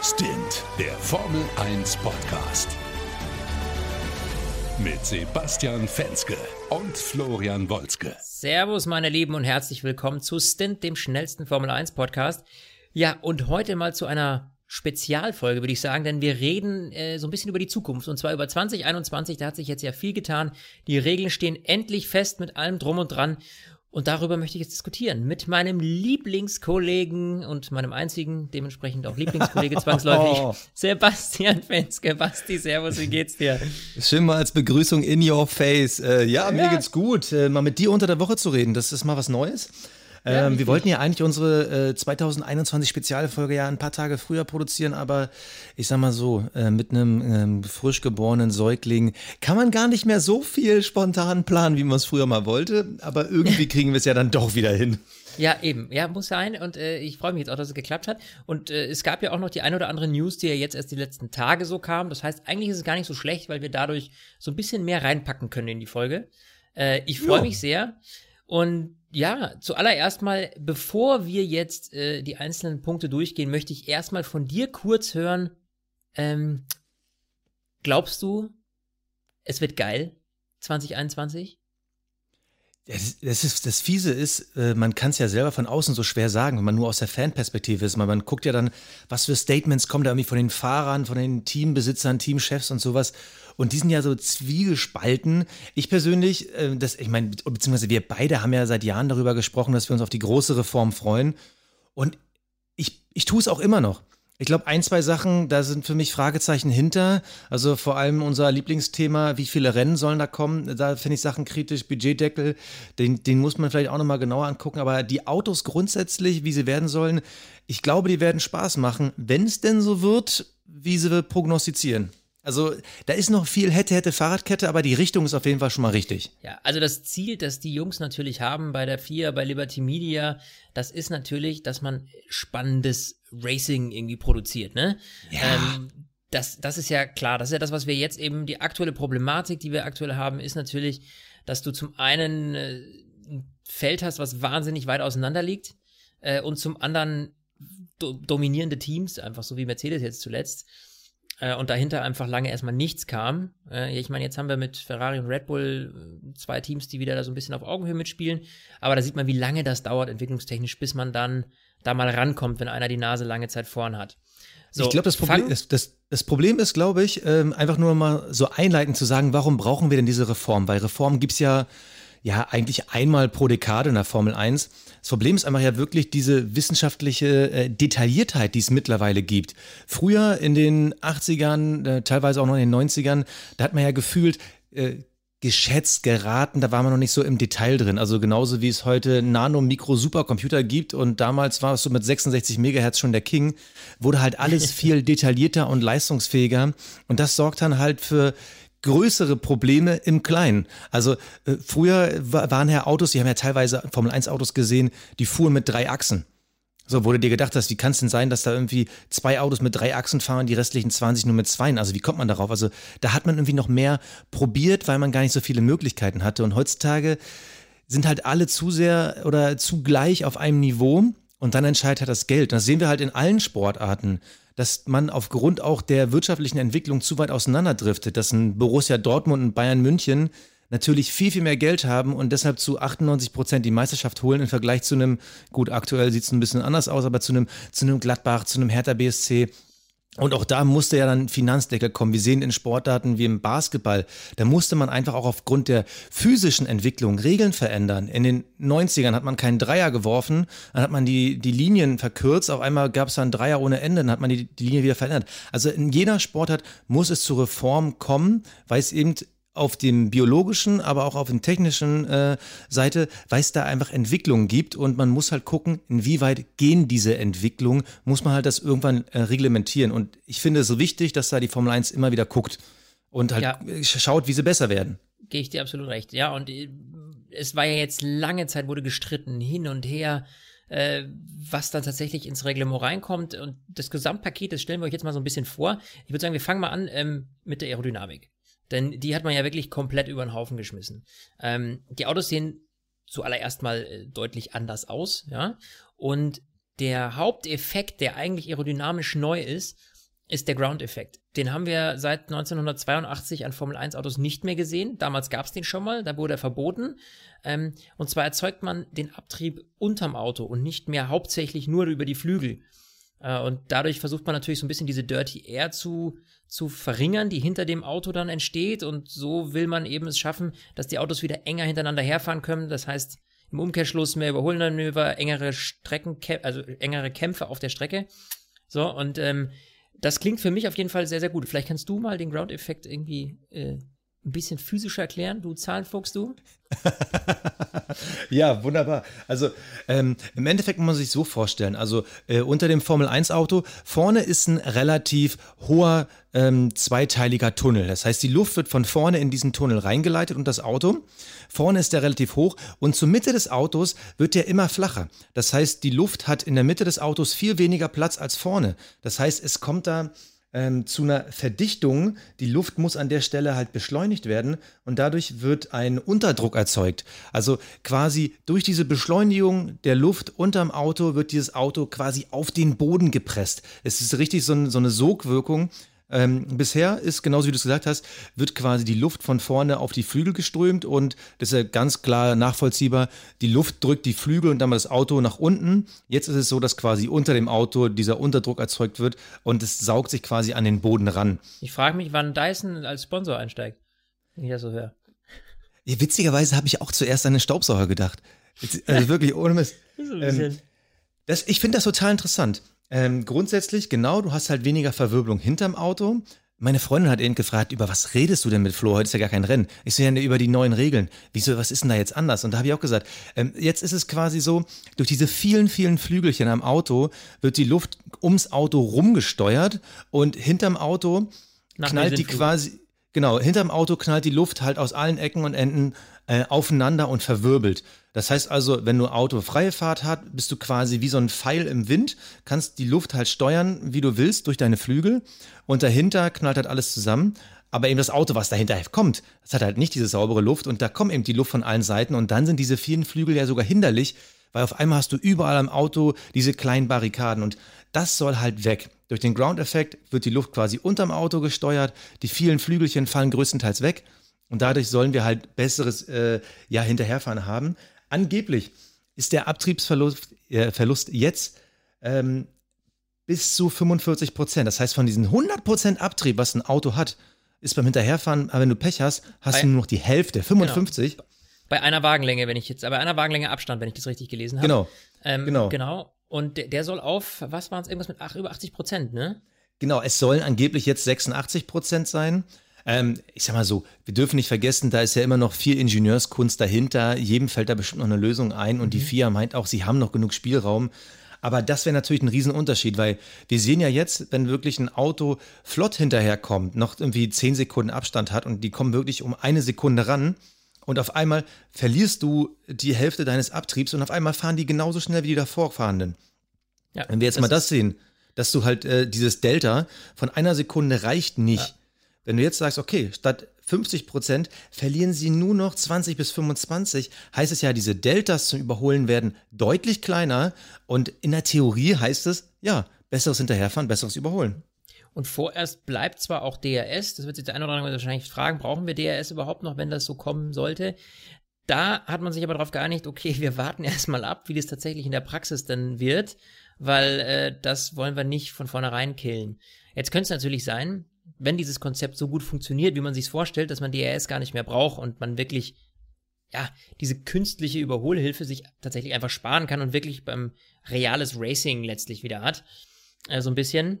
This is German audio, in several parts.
Stint, der Formel 1 Podcast. Mit Sebastian Fenske und Florian Wolzke. Servus, meine Lieben, und herzlich willkommen zu Stint, dem schnellsten Formel 1 Podcast. Ja, und heute mal zu einer Spezialfolge, würde ich sagen, denn wir reden äh, so ein bisschen über die Zukunft und zwar über 2021. Da hat sich jetzt ja viel getan. Die Regeln stehen endlich fest mit allem Drum und Dran. Und darüber möchte ich jetzt diskutieren mit meinem Lieblingskollegen und meinem einzigen, dementsprechend auch Lieblingskollege zwangsläufig, oh. Sebastian Fenske. Basti, servus, wie geht's dir? Schön mal als Begrüßung in your face. Äh, ja, mir ja. geht's gut. Äh, mal mit dir unter der Woche zu reden, das ist mal was Neues. Ähm, wir wollten ja eigentlich unsere äh, 2021 Spezialfolge ja ein paar Tage früher produzieren, aber ich sag mal so, äh, mit einem ähm, frisch geborenen Säugling kann man gar nicht mehr so viel spontan planen, wie man es früher mal wollte, aber irgendwie kriegen wir es ja dann doch wieder hin. Ja, eben. Ja, muss sein. Und äh, ich freue mich jetzt auch, dass es geklappt hat. Und äh, es gab ja auch noch die ein oder andere News, die ja jetzt erst die letzten Tage so kam. Das heißt, eigentlich ist es gar nicht so schlecht, weil wir dadurch so ein bisschen mehr reinpacken können in die Folge. Äh, ich freue mich sehr. Und ja, zuallererst mal, bevor wir jetzt äh, die einzelnen Punkte durchgehen, möchte ich erstmal von dir kurz hören. Ähm, glaubst du, es wird geil 2021? Das, ist, das Fiese ist, äh, man kann es ja selber von außen so schwer sagen, wenn man nur aus der Fanperspektive ist. Man, man guckt ja dann, was für Statements kommen da irgendwie von den Fahrern, von den Teambesitzern, Teamchefs und sowas. Und die sind ja so zwiegespalten. Ich persönlich, äh, das, ich meine, beziehungsweise wir beide haben ja seit Jahren darüber gesprochen, dass wir uns auf die große Reform freuen. Und ich, ich tue es auch immer noch. Ich glaube, ein, zwei Sachen, da sind für mich Fragezeichen hinter. Also vor allem unser Lieblingsthema, wie viele Rennen sollen da kommen? Da finde ich Sachen kritisch. Budgetdeckel, den, den muss man vielleicht auch nochmal genauer angucken. Aber die Autos grundsätzlich, wie sie werden sollen, ich glaube, die werden Spaß machen, wenn es denn so wird, wie sie prognostizieren. Also da ist noch viel hätte, hätte Fahrradkette, aber die Richtung ist auf jeden Fall schon mal richtig. Ja, also das Ziel, das die Jungs natürlich haben bei der FIA, bei Liberty Media, das ist natürlich, dass man spannendes Racing irgendwie produziert, ne? Ja. Ähm, das, das ist ja klar, das ist ja das, was wir jetzt eben, die aktuelle Problematik, die wir aktuell haben, ist natürlich, dass du zum einen äh, ein Feld hast, was wahnsinnig weit auseinander liegt äh, und zum anderen do dominierende Teams, einfach so wie Mercedes jetzt zuletzt äh, und dahinter einfach lange erstmal nichts kam. Äh, ich meine, jetzt haben wir mit Ferrari und Red Bull äh, zwei Teams, die wieder da so ein bisschen auf Augenhöhe mitspielen. Aber da sieht man, wie lange das dauert, entwicklungstechnisch, bis man dann da mal rankommt, wenn einer die Nase lange Zeit vorn hat. So, ich glaube, das, das, das Problem ist, glaube ich, ähm, einfach nur mal so einleitend zu sagen, warum brauchen wir denn diese Reform? Weil Reform gibt es ja ja eigentlich einmal pro Dekade in der Formel 1. Das Problem ist einfach ja wirklich diese wissenschaftliche äh, Detailliertheit, die es mittlerweile gibt. Früher in den 80ern, äh, teilweise auch noch in den 90ern, da hat man ja gefühlt, äh, geschätzt, geraten, da war man noch nicht so im Detail drin. Also genauso wie es heute Nano, Mikro, Supercomputer gibt und damals war es so mit 66 Megahertz schon der King, wurde halt alles viel detaillierter und leistungsfähiger und das sorgt dann halt für größere Probleme im Kleinen. Also äh, früher waren ja Autos, die haben ja teilweise Formel 1 Autos gesehen, die fuhren mit drei Achsen. So, du dir gedacht hast, wie kann es denn sein, dass da irgendwie zwei Autos mit drei Achsen fahren, die restlichen 20 nur mit zwei? Also wie kommt man darauf? Also da hat man irgendwie noch mehr probiert, weil man gar nicht so viele Möglichkeiten hatte. Und heutzutage sind halt alle zu sehr oder zu gleich auf einem Niveau und dann entscheidet halt das Geld. Und das sehen wir halt in allen Sportarten dass man aufgrund auch der wirtschaftlichen Entwicklung zu weit auseinanderdriftet, dass ein Borussia Dortmund und Bayern München natürlich viel, viel mehr Geld haben und deshalb zu 98 Prozent die Meisterschaft holen im Vergleich zu einem, gut, aktuell sieht es ein bisschen anders aus, aber zu einem, zu einem Gladbach, zu einem Hertha BSC, und auch da musste ja dann Finanzdeckel kommen. Wir sehen in Sportarten wie im Basketball, da musste man einfach auch aufgrund der physischen Entwicklung Regeln verändern. In den 90ern hat man keinen Dreier geworfen, dann hat man die, die Linien verkürzt, auf einmal gab es dann Dreier ohne Ende, dann hat man die, die Linie wieder verändert. Also in jeder Sportart muss es zur Reform kommen, weil es eben auf dem biologischen, aber auch auf der technischen äh, Seite, weil es da einfach Entwicklungen gibt und man muss halt gucken, inwieweit gehen diese Entwicklungen, muss man halt das irgendwann äh, reglementieren. Und ich finde es so wichtig, dass da die Formel 1 immer wieder guckt und halt ja. schaut, wie sie besser werden. Gehe ich dir absolut recht. Ja, und äh, es war ja jetzt lange Zeit, wurde gestritten, hin und her äh, was dann tatsächlich ins Reglement reinkommt. Und das Gesamtpaket, das stellen wir euch jetzt mal so ein bisschen vor. Ich würde sagen, wir fangen mal an ähm, mit der Aerodynamik. Denn die hat man ja wirklich komplett über den Haufen geschmissen. Ähm, die Autos sehen zuallererst mal äh, deutlich anders aus, ja. Und der Haupteffekt, der eigentlich aerodynamisch neu ist, ist der Ground-Effekt. Den haben wir seit 1982 an Formel 1 Autos nicht mehr gesehen. Damals gab es den schon mal, da wurde er verboten. Ähm, und zwar erzeugt man den Abtrieb unterm Auto und nicht mehr hauptsächlich nur über die Flügel. Äh, und dadurch versucht man natürlich so ein bisschen diese Dirty Air zu, zu verringern, die hinter dem Auto dann entsteht. Und so will man eben es schaffen, dass die Autos wieder enger hintereinander herfahren können. Das heißt, im Umkehrschluss mehr Überholmanöver, engere Strecken, also engere Kämpfe auf der Strecke. So, und ähm, das klingt für mich auf jeden Fall sehr, sehr gut. Vielleicht kannst du mal den Ground-Effekt irgendwie äh, ein bisschen physischer erklären, du Zahlenfuchs, du? ja, wunderbar. Also ähm, im Endeffekt muss man sich so vorstellen, also äh, unter dem Formel 1 Auto, vorne ist ein relativ hoher ähm, zweiteiliger Tunnel. Das heißt, die Luft wird von vorne in diesen Tunnel reingeleitet und das Auto. Vorne ist der relativ hoch und zur Mitte des Autos wird der immer flacher. Das heißt, die Luft hat in der Mitte des Autos viel weniger Platz als vorne. Das heißt, es kommt da ähm, zu einer Verdichtung. Die Luft muss an der Stelle halt beschleunigt werden und dadurch wird ein Unterdruck erzeugt. Also quasi durch diese Beschleunigung der Luft unterm Auto wird dieses Auto quasi auf den Boden gepresst. Es ist richtig so, ein, so eine Sogwirkung, ähm, bisher ist, genauso wie du es gesagt hast, wird quasi die Luft von vorne auf die Flügel geströmt und das ist ja ganz klar nachvollziehbar. Die Luft drückt die Flügel und dann das Auto nach unten. Jetzt ist es so, dass quasi unter dem Auto dieser Unterdruck erzeugt wird und es saugt sich quasi an den Boden ran. Ich frage mich, wann Dyson als Sponsor einsteigt, wenn ich das so höre. Ja, witzigerweise habe ich auch zuerst an den Staubsauger gedacht. Also wirklich ohne Mist. Ähm, das, ich finde das total interessant. Ähm, grundsätzlich, genau, du hast halt weniger Verwirbelung hinterm Auto. Meine Freundin hat eben gefragt, über was redest du denn mit Flo? Heute ist ja gar kein Rennen. Ich sehe ja über die neuen Regeln. Wieso, was ist denn da jetzt anders? Und da habe ich auch gesagt, ähm, jetzt ist es quasi so, durch diese vielen, vielen Flügelchen am Auto wird die Luft ums Auto rumgesteuert und hinterm Auto Nach knallt die quasi, genau, hinterm Auto knallt die Luft halt aus allen Ecken und Enden äh, aufeinander und verwirbelt. Das heißt also, wenn du Auto freie Fahrt hat, bist du quasi wie so ein Pfeil im Wind, kannst die Luft halt steuern, wie du willst, durch deine Flügel und dahinter knallt halt alles zusammen. Aber eben das Auto, was dahinter kommt, das hat halt nicht diese saubere Luft und da kommt eben die Luft von allen Seiten und dann sind diese vielen Flügel ja sogar hinderlich, weil auf einmal hast du überall am Auto diese kleinen Barrikaden und das soll halt weg. Durch den Ground-Effekt wird die Luft quasi unterm Auto gesteuert, die vielen Flügelchen fallen größtenteils weg und dadurch sollen wir halt besseres äh, ja, Hinterherfahren haben. Angeblich ist der Abtriebsverlust äh, Verlust jetzt ähm, bis zu 45 Prozent. Das heißt, von diesen 100 Prozent Abtrieb, was ein Auto hat, ist beim Hinterherfahren, aber wenn du Pech hast, hast bei, du nur noch die Hälfte, 55. Genau. Bei einer Wagenlänge, wenn ich jetzt, bei einer Wagenlänge Abstand, wenn ich das richtig gelesen habe. Genau. Ähm, genau. Genau. Und der, der soll auf, was waren es, irgendwas mit ach, über 80 Prozent, ne? Genau, es sollen angeblich jetzt 86 Prozent sein. Ähm, ich sag mal so, wir dürfen nicht vergessen, da ist ja immer noch viel Ingenieurskunst dahinter. Jedem fällt da bestimmt noch eine Lösung ein und mhm. die FIA meint auch, sie haben noch genug Spielraum. Aber das wäre natürlich ein Riesenunterschied, weil wir sehen ja jetzt, wenn wirklich ein Auto flott hinterherkommt, noch irgendwie 10 Sekunden Abstand hat und die kommen wirklich um eine Sekunde ran und auf einmal verlierst du die Hälfte deines Abtriebs und auf einmal fahren die genauso schnell wie die davor fahrenden. Ja, wenn wir jetzt das mal das sehen, dass du halt äh, dieses Delta von einer Sekunde reicht nicht. Ja. Wenn du jetzt sagst, okay, statt 50 Prozent verlieren sie nur noch 20 bis 25, heißt es ja, diese Deltas zum Überholen werden deutlich kleiner und in der Theorie heißt es, ja, besseres Hinterherfahren, besseres Überholen. Und vorerst bleibt zwar auch DRS, das wird sich der eine oder andere wahrscheinlich fragen, brauchen wir DRS überhaupt noch, wenn das so kommen sollte? Da hat man sich aber darauf geeinigt, okay, wir warten erstmal ab, wie das tatsächlich in der Praxis dann wird, weil äh, das wollen wir nicht von vornherein killen. Jetzt könnte es natürlich sein, wenn dieses Konzept so gut funktioniert, wie man sich vorstellt, dass man DRS gar nicht mehr braucht und man wirklich ja, diese künstliche Überholhilfe sich tatsächlich einfach sparen kann und wirklich beim reales Racing letztlich wieder hat. Äh, so ein bisschen.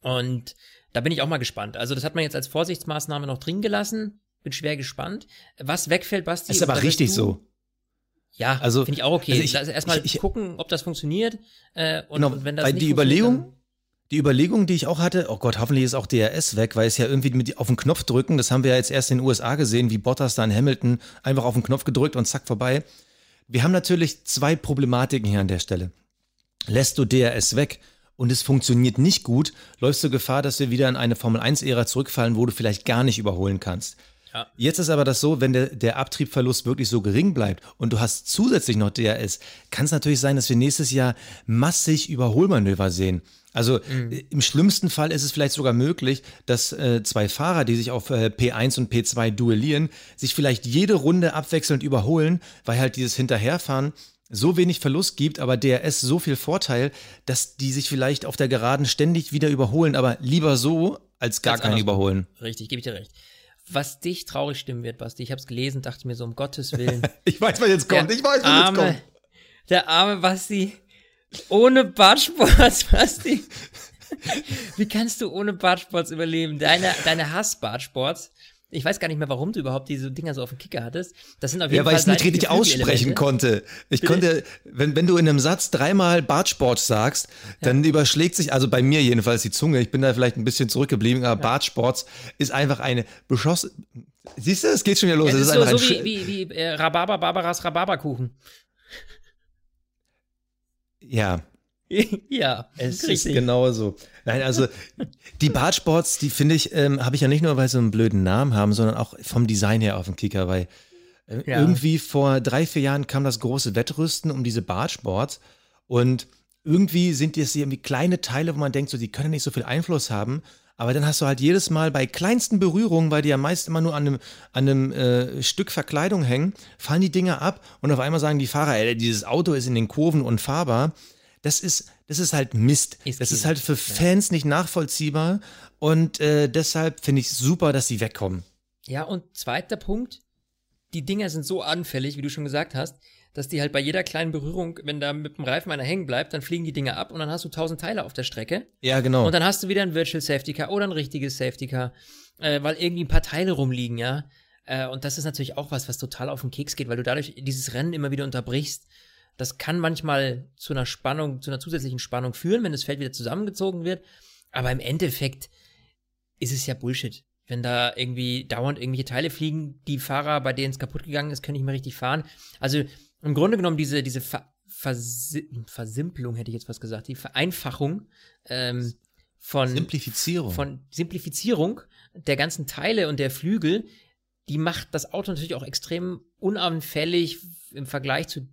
Und da bin ich auch mal gespannt. Also, das hat man jetzt als Vorsichtsmaßnahme noch drin gelassen. Bin schwer gespannt. Was wegfällt, Basti? Ist aber richtig so. Ja, also finde ich auch okay. Also ich, also erstmal gucken, ob das funktioniert. Äh, und, genau, und wenn das weil nicht die Überlegung, die Überlegung, die ich auch hatte, oh Gott, hoffentlich ist auch DRS weg, weil es ja irgendwie mit auf den Knopf drücken, das haben wir ja jetzt erst in den USA gesehen, wie Bottas da in Hamilton einfach auf den Knopf gedrückt und zack vorbei. Wir haben natürlich zwei Problematiken hier an der Stelle. Lässt du DRS weg und es funktioniert nicht gut, läufst du Gefahr, dass wir wieder in eine Formel 1-Ära zurückfallen, wo du vielleicht gar nicht überholen kannst. Ja. Jetzt ist aber das so, wenn der, der Abtriebverlust wirklich so gering bleibt und du hast zusätzlich noch DRS, kann es natürlich sein, dass wir nächstes Jahr massig Überholmanöver sehen. Also mhm. Äh, im schlimmsten Fall ist es vielleicht sogar möglich, dass äh, zwei Fahrer, die sich auf äh, P1 und P2 duellieren, sich vielleicht jede Runde abwechselnd überholen, weil halt dieses Hinterherfahren so wenig Verlust gibt, aber DRS so viel Vorteil, dass die sich vielleicht auf der Geraden ständig wieder überholen, aber lieber so als gar keinen überholen. Richtig, gebe ich dir recht was dich traurig stimmen wird, Basti. Ich habe es gelesen, dachte mir so, um Gottes Willen. ich weiß, was jetzt kommt. ich weiß, was arme, jetzt kommt. Der arme Basti. Ohne Bartsports, Basti. Wie kannst du ohne Bartsports überleben? Deine, deine Hass-Bartsports ich weiß gar nicht mehr, warum du überhaupt diese Dinger so auf dem Kicker hattest. Das sind auf jeden ja, Fall. Ja, weil ich es nicht richtig aussprechen konnte. Ich Bitte? konnte, wenn, wenn du in einem Satz dreimal Bartsport sagst, dann ja. überschlägt sich, also bei mir jedenfalls die Zunge. Ich bin da vielleicht ein bisschen zurückgeblieben, aber ja. Bartsports ist einfach eine beschossen. Siehst du, es geht schon wieder los. Ja, das ist, ist so, so wie, wie, wie äh, Rhabarber, Barbaras Rhabarberkuchen. Ja, ja, es richtig. ist genauso. Nein, also die Bartsports, die finde ich, ähm, habe ich ja nicht nur, weil sie einen blöden Namen haben, sondern auch vom Design her auf dem Kicker, weil äh, ja. irgendwie vor drei, vier Jahren kam das große Wettrüsten um diese Bartsports und irgendwie sind das irgendwie kleine Teile, wo man denkt, so, die können nicht so viel Einfluss haben. Aber dann hast du halt jedes Mal bei kleinsten Berührungen, weil die ja meist immer nur an einem, an einem äh, Stück Verkleidung hängen, fallen die Dinger ab und auf einmal sagen die Fahrer, ey, dieses Auto ist in den Kurven unfahrbar das ist, das ist halt Mist. Ist das ist halt für Fans ja. nicht nachvollziehbar und äh, deshalb finde ich super, dass sie wegkommen. Ja, und zweiter Punkt, die Dinger sind so anfällig, wie du schon gesagt hast, dass die halt bei jeder kleinen Berührung, wenn da mit dem Reifen einer hängen bleibt, dann fliegen die Dinger ab und dann hast du tausend Teile auf der Strecke. Ja, genau. Und dann hast du wieder ein Virtual Safety Car oder ein richtiges Safety Car, äh, weil irgendwie ein paar Teile rumliegen, ja. Äh, und das ist natürlich auch was, was total auf den Keks geht, weil du dadurch dieses Rennen immer wieder unterbrichst. Das kann manchmal zu einer Spannung, zu einer zusätzlichen Spannung führen, wenn das Feld wieder zusammengezogen wird. Aber im Endeffekt ist es ja Bullshit. Wenn da irgendwie dauernd irgendwelche Teile fliegen, die Fahrer, bei denen es kaputt gegangen ist, können nicht mehr richtig fahren. Also im Grunde genommen diese, diese Ver Versi Versimpelung, hätte ich jetzt was gesagt, die Vereinfachung ähm, von Simplifizierung. Von Simplifizierung der ganzen Teile und der Flügel, die macht das Auto natürlich auch extrem unanfällig im Vergleich zu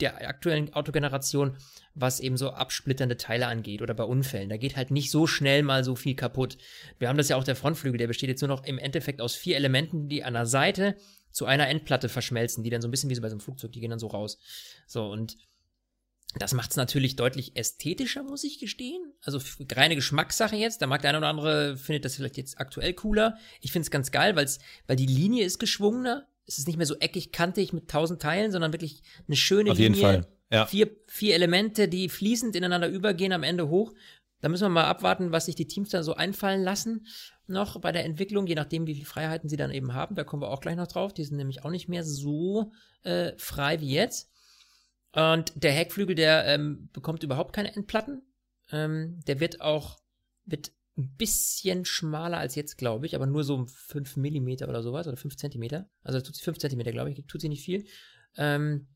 der aktuellen Autogeneration, was eben so absplitternde Teile angeht oder bei Unfällen. Da geht halt nicht so schnell mal so viel kaputt. Wir haben das ja auch der Frontflügel, der besteht jetzt nur noch im Endeffekt aus vier Elementen, die an der Seite zu einer Endplatte verschmelzen, die dann so ein bisschen wie so bei so einem Flugzeug, die gehen dann so raus. So, und das macht es natürlich deutlich ästhetischer, muss ich gestehen. Also reine Geschmackssache jetzt. Da mag der eine oder andere findet das vielleicht jetzt aktuell cooler. Ich finde es ganz geil, weil's, weil die Linie ist geschwungener es ist nicht mehr so eckig, kantig mit tausend Teilen, sondern wirklich eine schöne Auf jeden Linie. Fall. Ja. Vier, vier Elemente, die fließend ineinander übergehen, am Ende hoch. Da müssen wir mal abwarten, was sich die Teams da so einfallen lassen noch bei der Entwicklung, je nachdem, wie viele Freiheiten sie dann eben haben. Da kommen wir auch gleich noch drauf. Die sind nämlich auch nicht mehr so äh, frei wie jetzt. Und der Heckflügel, der ähm, bekommt überhaupt keine Endplatten. Ähm, der wird auch, wird ein bisschen schmaler als jetzt, glaube ich, aber nur so 5 Millimeter oder sowas oder 5 Zentimeter. Also tut sie 5 Zentimeter, glaube ich, tut sie nicht viel. Ähm,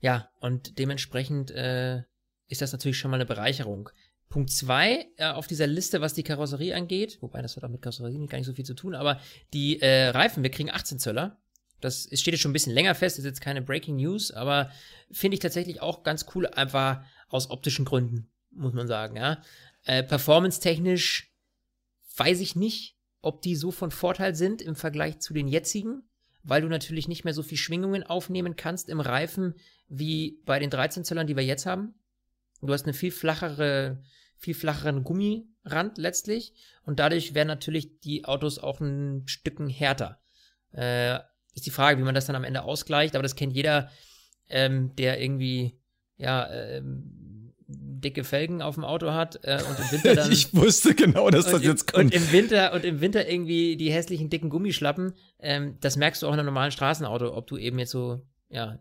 ja, und dementsprechend äh, ist das natürlich schon mal eine Bereicherung. Punkt 2 äh, auf dieser Liste, was die Karosserie angeht, wobei das hat auch mit Karosserie gar nicht so viel zu tun, aber die äh, Reifen, wir kriegen 18 Zöller. Das steht jetzt schon ein bisschen länger fest, ist jetzt keine Breaking News, aber finde ich tatsächlich auch ganz cool, einfach aus optischen Gründen, muss man sagen, ja. Äh, Performance-technisch weiß ich nicht, ob die so von Vorteil sind im Vergleich zu den jetzigen, weil du natürlich nicht mehr so viel Schwingungen aufnehmen kannst im Reifen wie bei den 13 Zöllern, die wir jetzt haben. Du hast eine viel flachere, viel flacheren Gummirand letztlich und dadurch werden natürlich die Autos auch ein Stücken härter. Äh, ist die Frage, wie man das dann am Ende ausgleicht, aber das kennt jeder, ähm, der irgendwie ja ähm, dicke Felgen auf dem Auto hat äh, und im Winter dann. ich wusste genau, dass das jetzt kommt. Und im Winter und im Winter irgendwie die hässlichen dicken Gummischlappen. Ähm, das merkst du auch in einem normalen Straßenauto, ob du eben jetzt so ja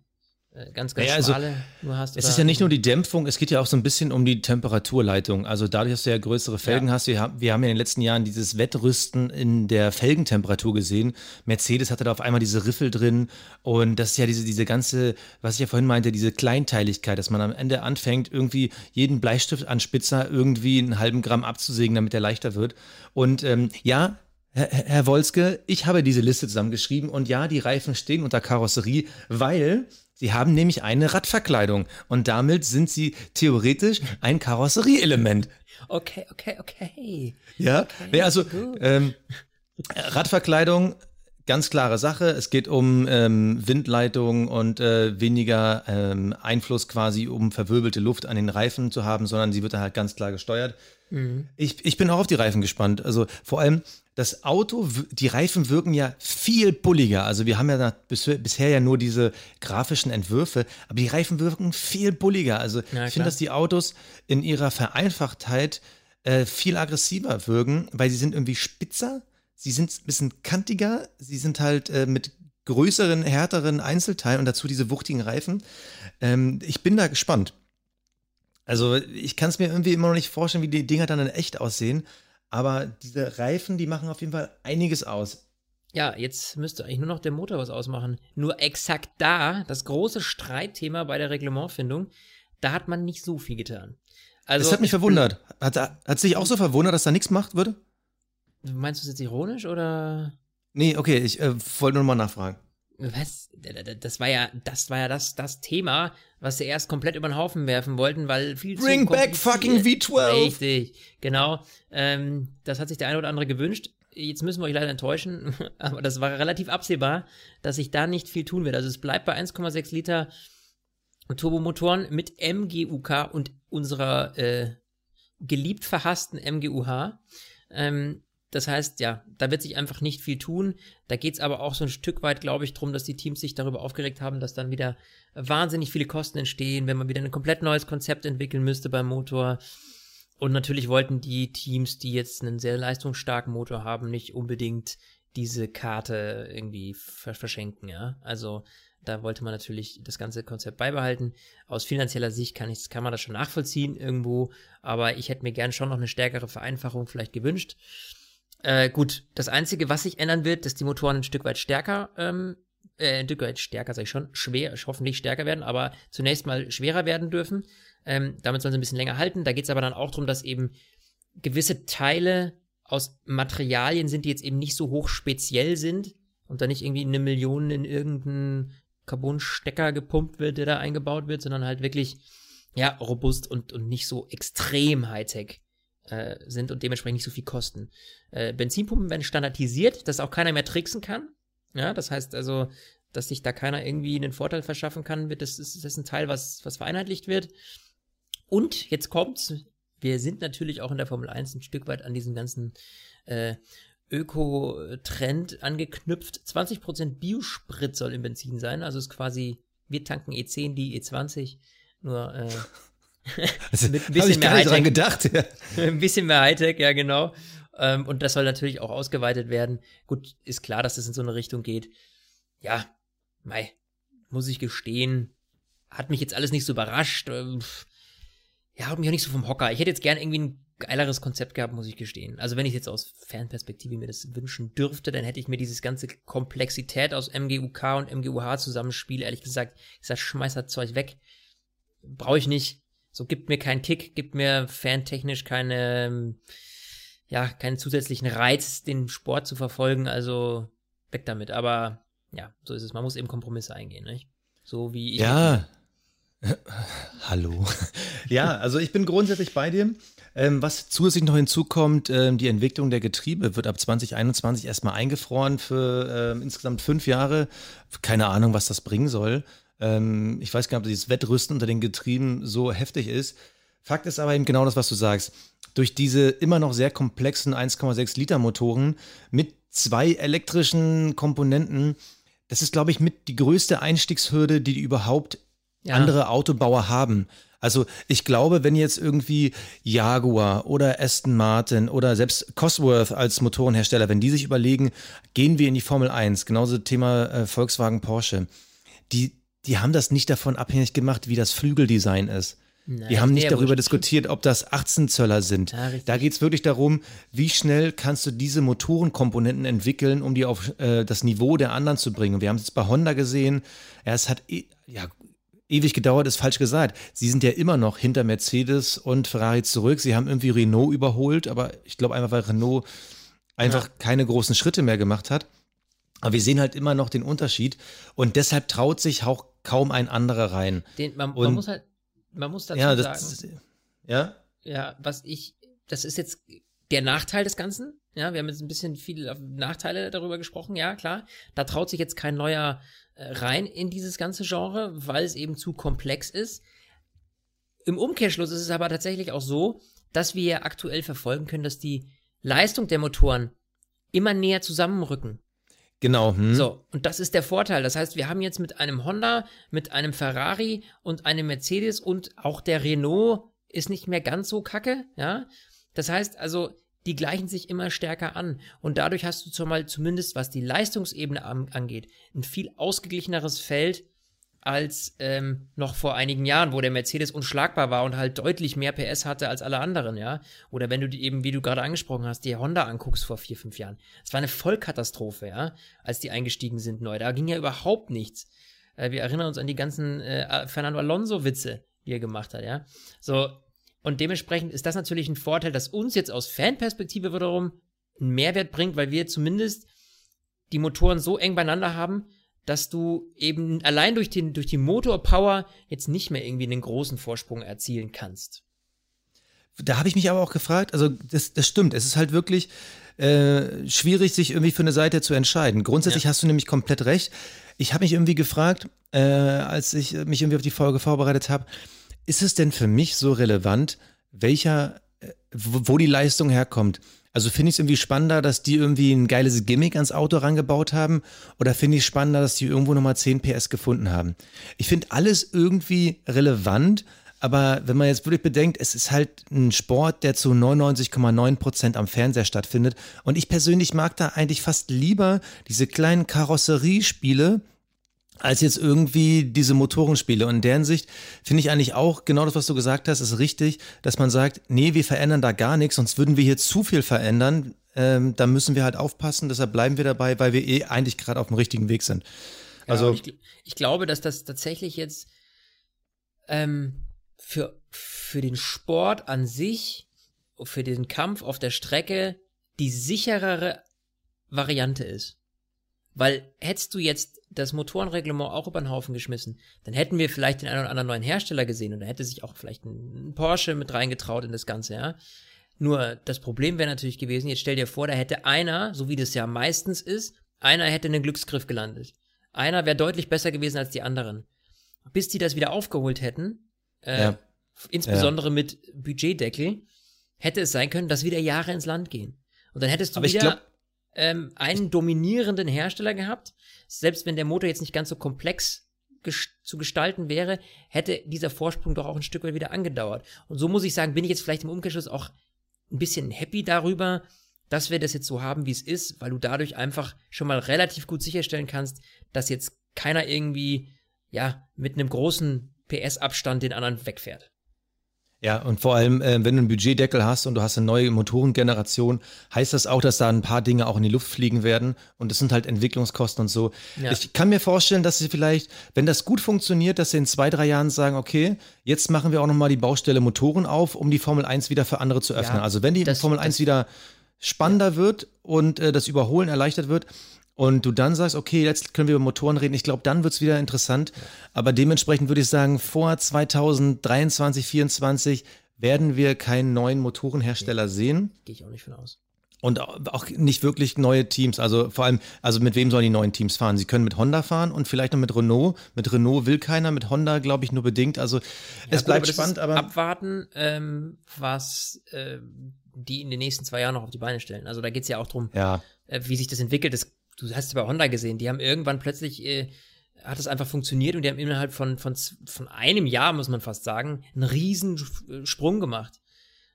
äh, ganz, ganz ja, also, schmale nur hast. Es ist ja nicht nur die Dämpfung, es geht ja auch so ein bisschen um die Temperaturleitung. Also dadurch, dass du ja größere Felgen ja. hast, wir haben, wir haben ja in den letzten Jahren dieses Wettrüsten in der Felgentemperatur gesehen. Mercedes hatte da auf einmal diese Riffel drin und das ist ja diese, diese ganze, was ich ja vorhin meinte, diese Kleinteiligkeit, dass man am Ende anfängt, irgendwie jeden Bleistift an Spitzer irgendwie einen halben Gramm abzusägen, damit er leichter wird. Und ähm, ja, Herr, Herr Wolske, ich habe diese Liste zusammengeschrieben und ja, die Reifen stehen unter Karosserie, weil sie haben nämlich eine Radverkleidung und damit sind sie theoretisch ein Karosserieelement. Okay, okay, okay. Ja, okay, also ähm, Radverkleidung ganz klare Sache. Es geht um ähm, Windleitung und äh, weniger ähm, Einfluss quasi, um verwirbelte Luft an den Reifen zu haben, sondern sie wird dann halt ganz klar gesteuert. Mhm. Ich, ich bin auch auf die Reifen gespannt. Also vor allem das Auto, die Reifen wirken ja viel bulliger. Also wir haben ja bisher, bisher ja nur diese grafischen Entwürfe, aber die Reifen wirken viel bulliger. Also ja, ich finde, dass die Autos in ihrer Vereinfachtheit äh, viel aggressiver wirken, weil sie sind irgendwie spitzer Sie sind ein bisschen kantiger, sie sind halt äh, mit größeren, härteren Einzelteilen und dazu diese wuchtigen Reifen. Ähm, ich bin da gespannt. Also ich kann es mir irgendwie immer noch nicht vorstellen, wie die Dinger dann in echt aussehen. Aber diese Reifen, die machen auf jeden Fall einiges aus. Ja, jetzt müsste eigentlich nur noch der Motor was ausmachen. Nur exakt da, das große Streitthema bei der Reglementfindung, da hat man nicht so viel getan. Also, das hat mich verwundert. Hat, hat sich auch so verwundert, dass da nichts gemacht würde? Meinst du es jetzt ironisch oder? Nee, okay, ich äh, wollte nur mal nachfragen. Was? Das war ja, das war ja das, das Thema, was sie erst komplett über den Haufen werfen wollten, weil viel Bring zu back fucking V12! Richtig, genau. Ähm, das hat sich der eine oder andere gewünscht. Jetzt müssen wir euch leider enttäuschen, aber das war relativ absehbar, dass sich da nicht viel tun wird. Also es bleibt bei 1,6 Liter Turbomotoren mit MGUK und unserer äh, geliebt verhassten MGUH. Ähm, das heißt, ja, da wird sich einfach nicht viel tun. Da geht es aber auch so ein Stück weit, glaube ich, darum, dass die Teams sich darüber aufgeregt haben, dass dann wieder wahnsinnig viele Kosten entstehen, wenn man wieder ein komplett neues Konzept entwickeln müsste beim Motor. Und natürlich wollten die Teams, die jetzt einen sehr leistungsstarken Motor haben, nicht unbedingt diese Karte irgendwie verschenken, ja. Also da wollte man natürlich das ganze Konzept beibehalten. Aus finanzieller Sicht kann, ich, kann man das schon nachvollziehen irgendwo, aber ich hätte mir gern schon noch eine stärkere Vereinfachung vielleicht gewünscht. Äh, gut, das Einzige, was sich ändern wird, dass die Motoren ein Stück weit stärker, ähm, äh, ein Stück weit stärker, sag ich schon, schwer, hoffentlich stärker werden, aber zunächst mal schwerer werden dürfen. Ähm, damit sollen sie ein bisschen länger halten. Da geht es aber dann auch darum, dass eben gewisse Teile aus Materialien sind, die jetzt eben nicht so hoch speziell sind und da nicht irgendwie eine Million in irgendeinen Carbon-Stecker gepumpt wird, der da eingebaut wird, sondern halt wirklich, ja, robust und, und nicht so extrem Hightech äh, sind und dementsprechend nicht so viel kosten. Äh, Benzinpumpen werden standardisiert, dass auch keiner mehr tricksen kann. Ja, das heißt also, dass sich da keiner irgendwie einen Vorteil verschaffen kann, wird das, ist, das ist ein Teil, was, was vereinheitlicht wird. Und jetzt kommt's, wir sind natürlich auch in der Formel 1 ein Stück weit an diesen ganzen äh, Öko-Trend angeknüpft. 20% Biosprit soll im Benzin sein, also ist quasi, wir tanken E10, die E20, nur äh, also, mit ein bisschen mehr Hightech. gedacht. Ja. ein bisschen mehr Hightech, ja genau. Ähm, und das soll natürlich auch ausgeweitet werden. Gut, ist klar, dass das in so eine Richtung geht. Ja, mei, muss ich gestehen, hat mich jetzt alles nicht so überrascht. Ähm, ja, hat mich auch nicht so vom Hocker. Ich hätte jetzt gern irgendwie ein geileres Konzept gehabt, muss ich gestehen. Also wenn ich jetzt aus Fernperspektive mir das wünschen dürfte, dann hätte ich mir dieses ganze Komplexität aus MGUK und MGUH Zusammenspiel, ehrlich gesagt, ich sag, schmeiß das Zeug weg. Brauche ich nicht. So gibt mir keinen Kick, gibt mir fantechnisch keine, ja, keinen zusätzlichen Reiz, den Sport zu verfolgen. Also weg damit. Aber ja, so ist es. Man muss eben Kompromisse eingehen, nicht? So wie ich. Ja. Hallo. ja, also ich bin grundsätzlich bei dir. Ähm, was zusätzlich noch hinzukommt, ähm, die Entwicklung der Getriebe wird ab 2021 erstmal eingefroren für ähm, insgesamt fünf Jahre. Keine Ahnung, was das bringen soll. Ähm, ich weiß gar nicht, ob dieses Wettrüsten unter den Getrieben so heftig ist. Fakt ist aber eben genau das, was du sagst. Durch diese immer noch sehr komplexen 1,6 Liter Motoren mit zwei elektrischen Komponenten, das ist, glaube ich, mit die größte Einstiegshürde, die überhaupt ja. andere Autobauer haben. Also ich glaube, wenn jetzt irgendwie Jaguar oder Aston Martin oder selbst Cosworth als Motorenhersteller, wenn die sich überlegen, gehen wir in die Formel 1, genauso Thema äh, Volkswagen Porsche, die, die haben das nicht davon abhängig gemacht, wie das Flügeldesign ist. Nein, wir haben nicht darüber gut. diskutiert, ob das 18 Zöller sind. Ja, da geht es wirklich darum, wie schnell kannst du diese Motorenkomponenten entwickeln, um die auf äh, das Niveau der anderen zu bringen. Wir haben es jetzt bei Honda gesehen. Ja, es hat e ja, ewig gedauert, ist falsch gesagt. Sie sind ja immer noch hinter Mercedes und Ferrari zurück. Sie haben irgendwie Renault überholt, aber ich glaube einfach, weil Renault einfach ja. keine großen Schritte mehr gemacht hat. Aber wir sehen halt immer noch den Unterschied und deshalb traut sich auch kaum ein anderer rein. Den, man, man muss halt, man muss dazu ja, das, sagen. Ja? Ja, was ich, das ist jetzt der Nachteil des Ganzen. Ja, wir haben jetzt ein bisschen viele Nachteile darüber gesprochen, ja, klar. Da traut sich jetzt kein neuer äh, rein in dieses ganze Genre, weil es eben zu komplex ist. Im Umkehrschluss ist es aber tatsächlich auch so, dass wir ja aktuell verfolgen können, dass die Leistung der Motoren immer näher zusammenrücken. Genau. Hm. So, und das ist der Vorteil. Das heißt, wir haben jetzt mit einem Honda, mit einem Ferrari und einem Mercedes und auch der Renault ist nicht mehr ganz so kacke, ja. Das heißt also, die gleichen sich immer stärker an. Und dadurch hast du zumal zumindest, was die Leistungsebene angeht, ein viel ausgeglicheneres Feld als ähm, noch vor einigen Jahren, wo der Mercedes unschlagbar war und halt deutlich mehr PS hatte als alle anderen, ja. Oder wenn du die eben, wie du gerade angesprochen hast, die Honda anguckst vor vier, fünf Jahren. Es war eine Vollkatastrophe, ja, als die eingestiegen sind neu. Da ging ja überhaupt nichts. Äh, wir erinnern uns an die ganzen äh, Fernando Alonso-Witze, die er gemacht hat, ja. So, und dementsprechend ist das natürlich ein Vorteil, dass uns jetzt aus Fanperspektive wiederum einen Mehrwert bringt, weil wir zumindest die Motoren so eng beieinander haben, dass du eben allein durch, den, durch die Motorpower jetzt nicht mehr irgendwie einen großen Vorsprung erzielen kannst. Da habe ich mich aber auch gefragt, also das, das stimmt, es ist halt wirklich äh, schwierig, sich irgendwie für eine Seite zu entscheiden. Grundsätzlich ja. hast du nämlich komplett recht. Ich habe mich irgendwie gefragt, äh, als ich mich irgendwie auf die Folge vorbereitet habe, ist es denn für mich so relevant, welcher, äh, wo die Leistung herkommt? Also finde ich es irgendwie spannender, dass die irgendwie ein geiles Gimmick ans Auto rangebaut haben oder finde ich es spannender, dass die irgendwo nochmal 10 PS gefunden haben? Ich finde alles irgendwie relevant, aber wenn man jetzt wirklich bedenkt, es ist halt ein Sport, der zu 99,9 Prozent am Fernseher stattfindet und ich persönlich mag da eigentlich fast lieber diese kleinen Karosseriespiele, als jetzt irgendwie diese Motorenspiele. Und in deren Sicht finde ich eigentlich auch genau das, was du gesagt hast, ist richtig, dass man sagt, nee, wir verändern da gar nichts, sonst würden wir hier zu viel verändern. Ähm, da müssen wir halt aufpassen, deshalb bleiben wir dabei, weil wir eh eigentlich gerade auf dem richtigen Weg sind. Also ja, ich, ich, glaube, dass das tatsächlich jetzt ähm, für, für den Sport an sich, für den Kampf auf der Strecke die sicherere Variante ist. Weil hättest du jetzt das Motorenreglement auch über den Haufen geschmissen, dann hätten wir vielleicht den einen oder anderen neuen Hersteller gesehen und da hätte sich auch vielleicht ein Porsche mit reingetraut in das Ganze, ja. Nur das Problem wäre natürlich gewesen, jetzt stell dir vor, da hätte einer, so wie das ja meistens ist, einer hätte einen Glücksgriff gelandet. Einer wäre deutlich besser gewesen als die anderen. Bis die das wieder aufgeholt hätten, äh, ja. insbesondere ja. mit Budgetdeckel, hätte es sein können, dass wieder Jahre ins Land gehen. Und dann hättest du Aber wieder ähm, einen dominierenden Hersteller gehabt. Selbst wenn der Motor jetzt nicht ganz so komplex ges zu gestalten wäre, hätte dieser Vorsprung doch auch ein Stück weit wieder angedauert. Und so muss ich sagen, bin ich jetzt vielleicht im Umkehrschluss auch ein bisschen happy darüber, dass wir das jetzt so haben, wie es ist, weil du dadurch einfach schon mal relativ gut sicherstellen kannst, dass jetzt keiner irgendwie, ja, mit einem großen PS-Abstand den anderen wegfährt. Ja, und vor allem, äh, wenn du einen Budgetdeckel hast und du hast eine neue Motorengeneration, heißt das auch, dass da ein paar Dinge auch in die Luft fliegen werden und das sind halt Entwicklungskosten und so. Ja. Ich kann mir vorstellen, dass sie vielleicht, wenn das gut funktioniert, dass sie in zwei, drei Jahren sagen, okay, jetzt machen wir auch nochmal die Baustelle Motoren auf, um die Formel 1 wieder für andere zu öffnen. Ja, also wenn die das, Formel 1 wieder spannender wird und äh, das Überholen erleichtert wird, und du dann sagst, okay, jetzt können wir über Motoren reden, ich glaube, dann wird es wieder interessant. Aber dementsprechend würde ich sagen, vor 2023, 2024 werden wir keinen neuen Motorenhersteller nee, sehen. Gehe ich auch nicht von aus. Und auch nicht wirklich neue Teams. Also vor allem, also mit wem sollen die neuen Teams fahren? Sie können mit Honda fahren und vielleicht noch mit Renault. Mit Renault will keiner, mit Honda glaube ich nur bedingt. Also ja, es gut, bleibt aber spannend, aber. Abwarten, ähm, was äh, die in den nächsten zwei Jahren noch auf die Beine stellen. Also da geht es ja auch drum, ja. äh, wie sich das entwickelt. Das du hast es bei Honda gesehen, die haben irgendwann plötzlich, äh, hat es einfach funktioniert und die haben innerhalb von, von, von einem Jahr, muss man fast sagen, einen riesen Sprung gemacht.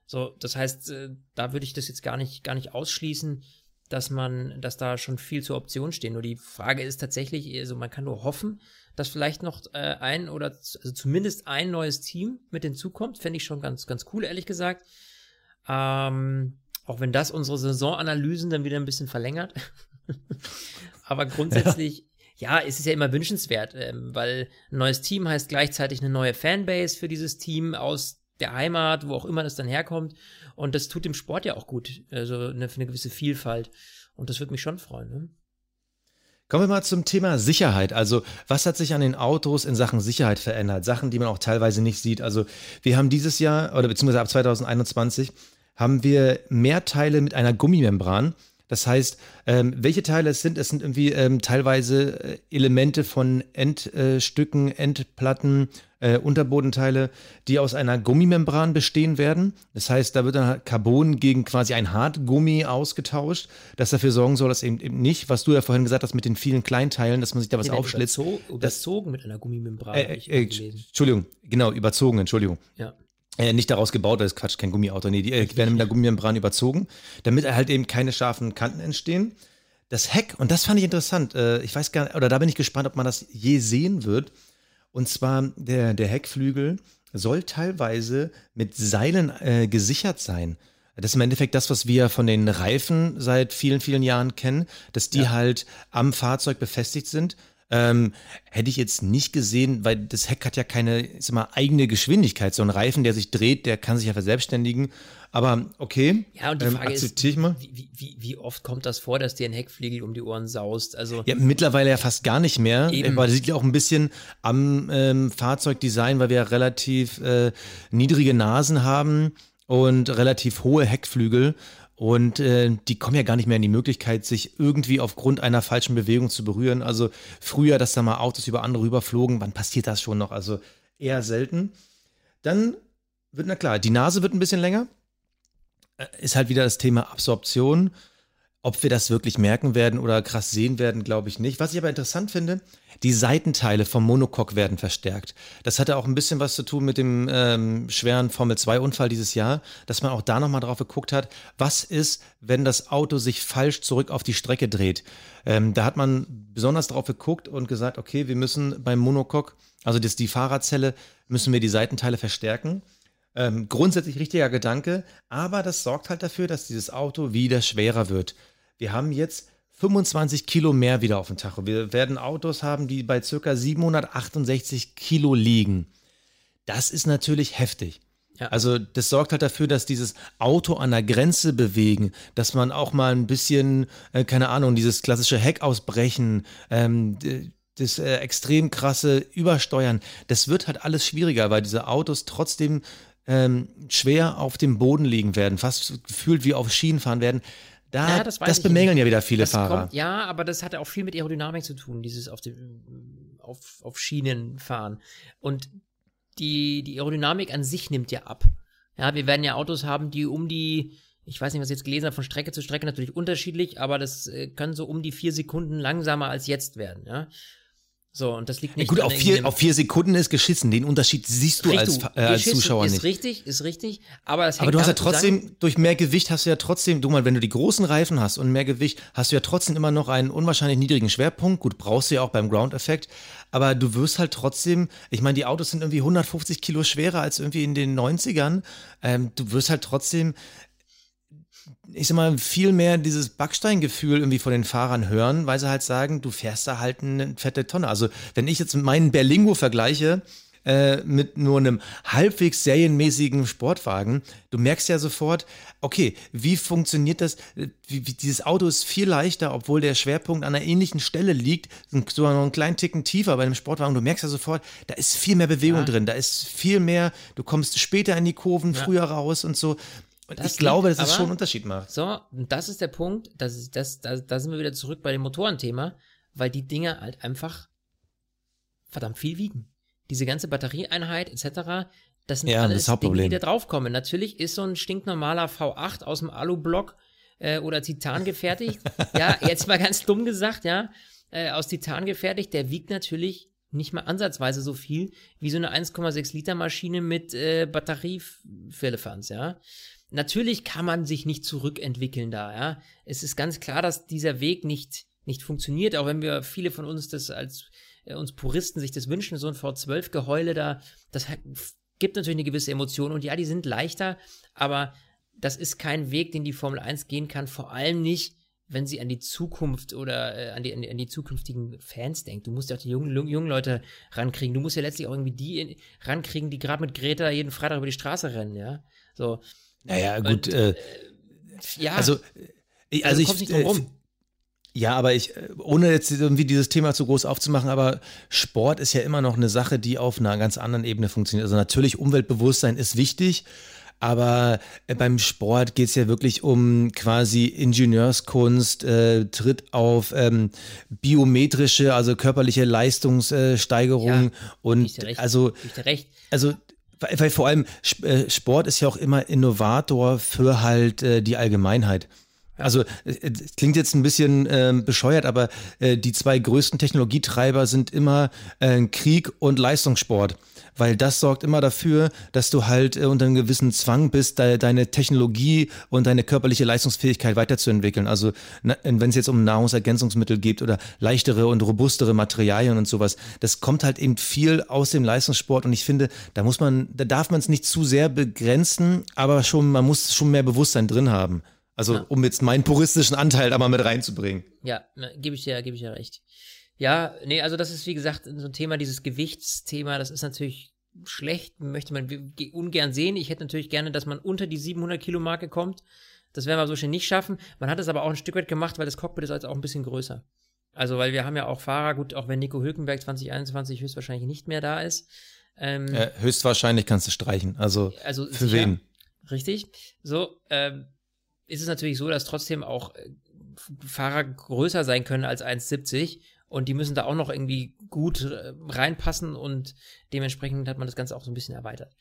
So, das heißt, äh, da würde ich das jetzt gar nicht, gar nicht ausschließen, dass man, dass da schon viel zur Option stehen. Nur die Frage ist tatsächlich, also man kann nur hoffen, dass vielleicht noch äh, ein oder also zumindest ein neues Team mit hinzukommt. Fände ich schon ganz, ganz cool, ehrlich gesagt. Ähm, auch wenn das unsere Saisonanalysen dann wieder ein bisschen verlängert. Aber grundsätzlich, ja. ja, es ist ja immer wünschenswert, ähm, weil ein neues Team heißt gleichzeitig eine neue Fanbase für dieses Team aus der Heimat, wo auch immer das dann herkommt. Und das tut dem Sport ja auch gut, also eine, eine gewisse Vielfalt. Und das würde mich schon freuen. Ne? Kommen wir mal zum Thema Sicherheit. Also, was hat sich an den Autos in Sachen Sicherheit verändert? Sachen, die man auch teilweise nicht sieht. Also, wir haben dieses Jahr oder beziehungsweise ab 2021 haben wir mehr Teile mit einer Gummimembran. Das heißt, ähm, welche Teile es sind, es sind irgendwie ähm, teilweise äh, Elemente von Endstücken, äh, Endplatten, äh, Unterbodenteile, die aus einer Gummimembran bestehen werden. Das heißt, da wird dann Carbon gegen quasi ein Hartgummi ausgetauscht, das dafür sorgen soll, dass eben, eben nicht, was du ja vorhin gesagt hast mit den vielen Kleinteilen, dass man sich da was nee, aufschlitzt. Überzo überzogen mit einer Gummimembran. Äh, äh, Entschuldigung, genau, überzogen, Entschuldigung. Ja. Äh, nicht daraus gebaut, das ist Quatsch, kein Gummiauto. Nee, die äh, werden mit der Gummimembran überzogen, damit halt eben keine scharfen Kanten entstehen. Das Heck, und das fand ich interessant, äh, ich weiß gar nicht, oder da bin ich gespannt, ob man das je sehen wird. Und zwar der, der Heckflügel soll teilweise mit Seilen äh, gesichert sein. Das ist im Endeffekt das, was wir von den Reifen seit vielen, vielen Jahren kennen, dass die ja. halt am Fahrzeug befestigt sind. Ähm, hätte ich jetzt nicht gesehen, weil das Heck hat ja keine ich sag mal, eigene Geschwindigkeit. So ein Reifen, der sich dreht, der kann sich ja verselbstständigen. Aber okay, ja, und die ähm, Frage ist, ich mal. Wie, wie, wie, oft kommt das vor, dass dir ein Heckflügel um die Ohren saust? Also ja, mittlerweile ja fast gar nicht mehr. Eben. Weil das liegt ja auch ein bisschen am ähm, Fahrzeugdesign, weil wir ja relativ äh, niedrige Nasen haben und relativ hohe Heckflügel. Und äh, die kommen ja gar nicht mehr in die Möglichkeit, sich irgendwie aufgrund einer falschen Bewegung zu berühren. Also früher, dass da mal Autos über andere rüberflogen, wann passiert das schon noch? Also eher selten. Dann wird, na klar, die Nase wird ein bisschen länger. Äh, ist halt wieder das Thema Absorption. Ob wir das wirklich merken werden oder krass sehen werden, glaube ich nicht. Was ich aber interessant finde, die Seitenteile vom Monocoque werden verstärkt. Das hatte auch ein bisschen was zu tun mit dem ähm, schweren Formel-2-Unfall dieses Jahr, dass man auch da nochmal drauf geguckt hat, was ist, wenn das Auto sich falsch zurück auf die Strecke dreht. Ähm, da hat man besonders drauf geguckt und gesagt, okay, wir müssen beim Monocoque, also das, die Fahrerzelle, müssen wir die Seitenteile verstärken. Ähm, grundsätzlich richtiger Gedanke, aber das sorgt halt dafür, dass dieses Auto wieder schwerer wird. Wir haben jetzt 25 Kilo mehr wieder auf dem Tacho. Wir werden Autos haben, die bei circa 768 Kilo liegen. Das ist natürlich heftig. Ja. Also das sorgt halt dafür, dass dieses Auto an der Grenze bewegen, dass man auch mal ein bisschen, äh, keine Ahnung, dieses klassische Heck ausbrechen, ähm, das äh, extrem krasse Übersteuern, das wird halt alles schwieriger, weil diese Autos trotzdem ähm, schwer auf dem Boden liegen werden, fast gefühlt wie auf Schienen fahren werden. Da, ja, das, das bemängeln nicht. ja wieder viele das Fahrer. Kommt, ja, aber das hat auch viel mit Aerodynamik zu tun, dieses auf, dem, auf, auf Schienen fahren. Und die, die Aerodynamik an sich nimmt ja ab. Ja, wir werden ja Autos haben, die um die, ich weiß nicht, was ich jetzt gelesen habe, von Strecke zu Strecke natürlich unterschiedlich, aber das äh, können so um die vier Sekunden langsamer als jetzt werden. Ja? So, und das liegt nicht. Ja, gut, auf vier, auf vier Sekunden ist geschissen. Den Unterschied siehst du als, äh, als Zuschauer ist nicht. Ist richtig, ist richtig. Aber, es aber du hast ja trotzdem, zusammen. durch mehr Gewicht hast du ja trotzdem, du mal, wenn du die großen Reifen hast und mehr Gewicht, hast du ja trotzdem immer noch einen unwahrscheinlich niedrigen Schwerpunkt. Gut, brauchst du ja auch beim Ground-Effekt. Aber du wirst halt trotzdem, ich meine, die Autos sind irgendwie 150 Kilo schwerer als irgendwie in den 90ern. Ähm, du wirst halt trotzdem ich sag mal, viel mehr dieses Backsteingefühl irgendwie von den Fahrern hören, weil sie halt sagen, du fährst da halt eine fette Tonne. Also, wenn ich jetzt meinen Berlingo vergleiche, äh, mit nur einem halbwegs serienmäßigen Sportwagen, du merkst ja sofort, okay, wie funktioniert das? Wie, wie, dieses Auto ist viel leichter, obwohl der Schwerpunkt an einer ähnlichen Stelle liegt, sogar noch einen kleinen Ticken tiefer bei einem Sportwagen. Du merkst ja sofort, da ist viel mehr Bewegung ja. drin, da ist viel mehr, du kommst später in die Kurven, ja. früher raus und so. Und das ich glaube, dass es schon einen Unterschied macht. So, und das ist der Punkt, das ist, das, da, da sind wir wieder zurück bei dem Motorenthema, weil die Dinger halt einfach verdammt viel wiegen. Diese ganze Batterieeinheit etc., das sind ja, alles das Dinge, die da draufkommen. Natürlich ist so ein stinknormaler V8 aus dem Alu-Block äh, oder Titan gefertigt. ja, jetzt mal ganz dumm gesagt, ja, äh, aus Titan gefertigt, der wiegt natürlich nicht mal ansatzweise so viel wie so eine 1,6 Liter Maschine mit äh, Batteriefirlefanz, ja. Natürlich kann man sich nicht zurückentwickeln da, ja. Es ist ganz klar, dass dieser Weg nicht, nicht funktioniert, auch wenn wir viele von uns das als äh, uns Puristen sich das wünschen, so ein V12-Geheule da, das gibt natürlich eine gewisse Emotion und ja, die sind leichter, aber das ist kein Weg, den die Formel 1 gehen kann, vor allem nicht, wenn sie an die Zukunft oder äh, an, die, an, die, an die zukünftigen Fans denkt. Du musst ja auch die jungen, jungen Leute rankriegen. Du musst ja letztlich auch irgendwie die in, rankriegen, die gerade mit Greta jeden Freitag über die Straße rennen, ja. So. Naja, gut. Und, äh, ja. Also, äh, also, also ich. Äh, ja, aber ich, äh, ohne jetzt irgendwie dieses Thema zu groß aufzumachen, aber Sport ist ja immer noch eine Sache, die auf einer ganz anderen Ebene funktioniert. Also natürlich Umweltbewusstsein ist wichtig, aber äh, beim Sport geht es ja wirklich um quasi Ingenieurskunst, äh, tritt auf ähm, biometrische, also körperliche Leistungssteigerung ja, und also, also weil, weil vor allem äh, Sport ist ja auch immer Innovator für halt äh, die Allgemeinheit. Also äh, klingt jetzt ein bisschen äh, bescheuert, aber äh, die zwei größten Technologietreiber sind immer äh, Krieg und Leistungssport weil das sorgt immer dafür, dass du halt äh, unter einem gewissen Zwang bist, de deine Technologie und deine körperliche Leistungsfähigkeit weiterzuentwickeln. Also wenn es jetzt um Nahrungsergänzungsmittel geht oder leichtere und robustere Materialien und sowas, das kommt halt eben viel aus dem Leistungssport und ich finde, da muss man, da darf man es nicht zu sehr begrenzen, aber schon, man muss schon mehr Bewusstsein drin haben. Also ja. um jetzt meinen puristischen Anteil da mal mit reinzubringen. Ja, gebe ich dir, gebe ich dir recht. Ja, nee, also das ist wie gesagt so ein Thema, dieses Gewichtsthema, das ist natürlich schlecht, möchte man ungern sehen. Ich hätte natürlich gerne, dass man unter die 700 Kilo Marke kommt. Das werden wir so schnell nicht schaffen. Man hat es aber auch ein Stück weit gemacht, weil das Cockpit ist also auch ein bisschen größer. Also, weil wir haben ja auch Fahrer, gut, auch wenn Nico Hülkenberg 2021 höchstwahrscheinlich nicht mehr da ist. Ähm, äh, höchstwahrscheinlich kannst du streichen. Also, also für sicher, wen? Richtig. So, ähm, ist es natürlich so, dass trotzdem auch äh, Fahrer größer sein können als 1,70 und die müssen da auch noch irgendwie gut äh, reinpassen und dementsprechend hat man das Ganze auch so ein bisschen erweitert.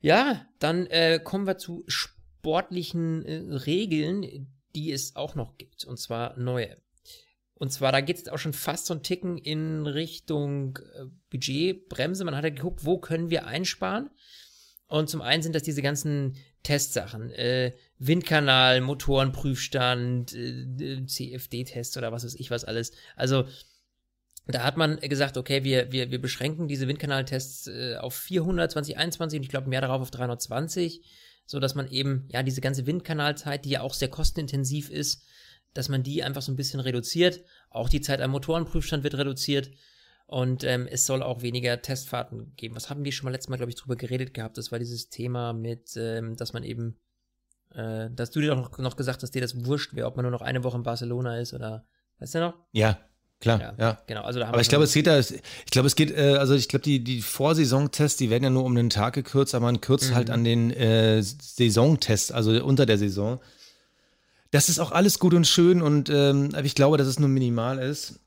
Ja, dann äh, kommen wir zu sportlichen äh, Regeln, die es auch noch gibt, und zwar neue. Und zwar, da geht es auch schon fast so ein Ticken in Richtung äh, Budgetbremse. Man hat ja geguckt, wo können wir einsparen. Und zum einen sind das diese ganzen Testsachen. Äh, Windkanal, Motorenprüfstand, äh, CFD-Test oder was weiß ich was alles. Also da hat man gesagt, okay, wir, wir, wir beschränken diese Windkanaltests äh, auf 400 2021 und ich glaube mehr darauf auf 320, so dass man eben ja diese ganze Windkanalzeit, die ja auch sehr kostenintensiv ist, dass man die einfach so ein bisschen reduziert. Auch die Zeit am Motorenprüfstand wird reduziert und ähm, es soll auch weniger Testfahrten geben. Was haben wir schon mal letztes Mal, glaube ich, drüber geredet gehabt? Das war dieses Thema mit, ähm, dass man eben, äh, dass du dir doch noch gesagt hast, dir das wurscht wäre, ob man nur noch eine Woche in Barcelona ist oder, weißt du noch? Ja, Klar, ja, ja. Genau, also da haben Aber ich glaube, es geht da, ich glaube, es geht, äh, also ich glaube, die, die Vorsaisontests, die werden ja nur um einen Tag gekürzt, aber man kürzt mhm. halt an den äh, Saisontests, also unter der Saison. Das ist auch alles gut und schön und ähm, ich glaube, dass es nur minimal ist.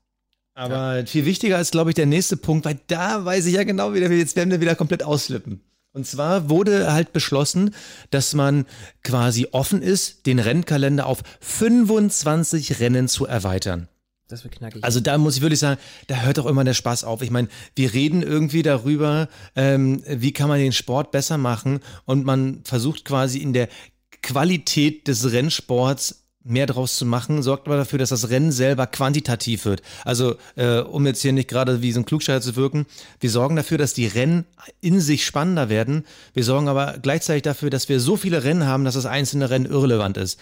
Aber ja. viel wichtiger ist, glaube ich, der nächste Punkt, weil da weiß ich ja genau wieder, jetzt werden wir wieder komplett ausflippen. Und zwar wurde halt beschlossen, dass man quasi offen ist, den Rennkalender auf 25 Rennen zu erweitern. Das wird knackig. Also da muss ich wirklich sagen, da hört doch immer der Spaß auf. Ich meine, wir reden irgendwie darüber, ähm, wie kann man den Sport besser machen und man versucht quasi in der Qualität des Rennsports mehr draus zu machen, sorgt aber dafür, dass das Rennen selber quantitativ wird. Also, äh, um jetzt hier nicht gerade wie so ein Klugscheißer zu wirken, wir sorgen dafür, dass die Rennen in sich spannender werden. Wir sorgen aber gleichzeitig dafür, dass wir so viele Rennen haben, dass das einzelne Rennen irrelevant ist.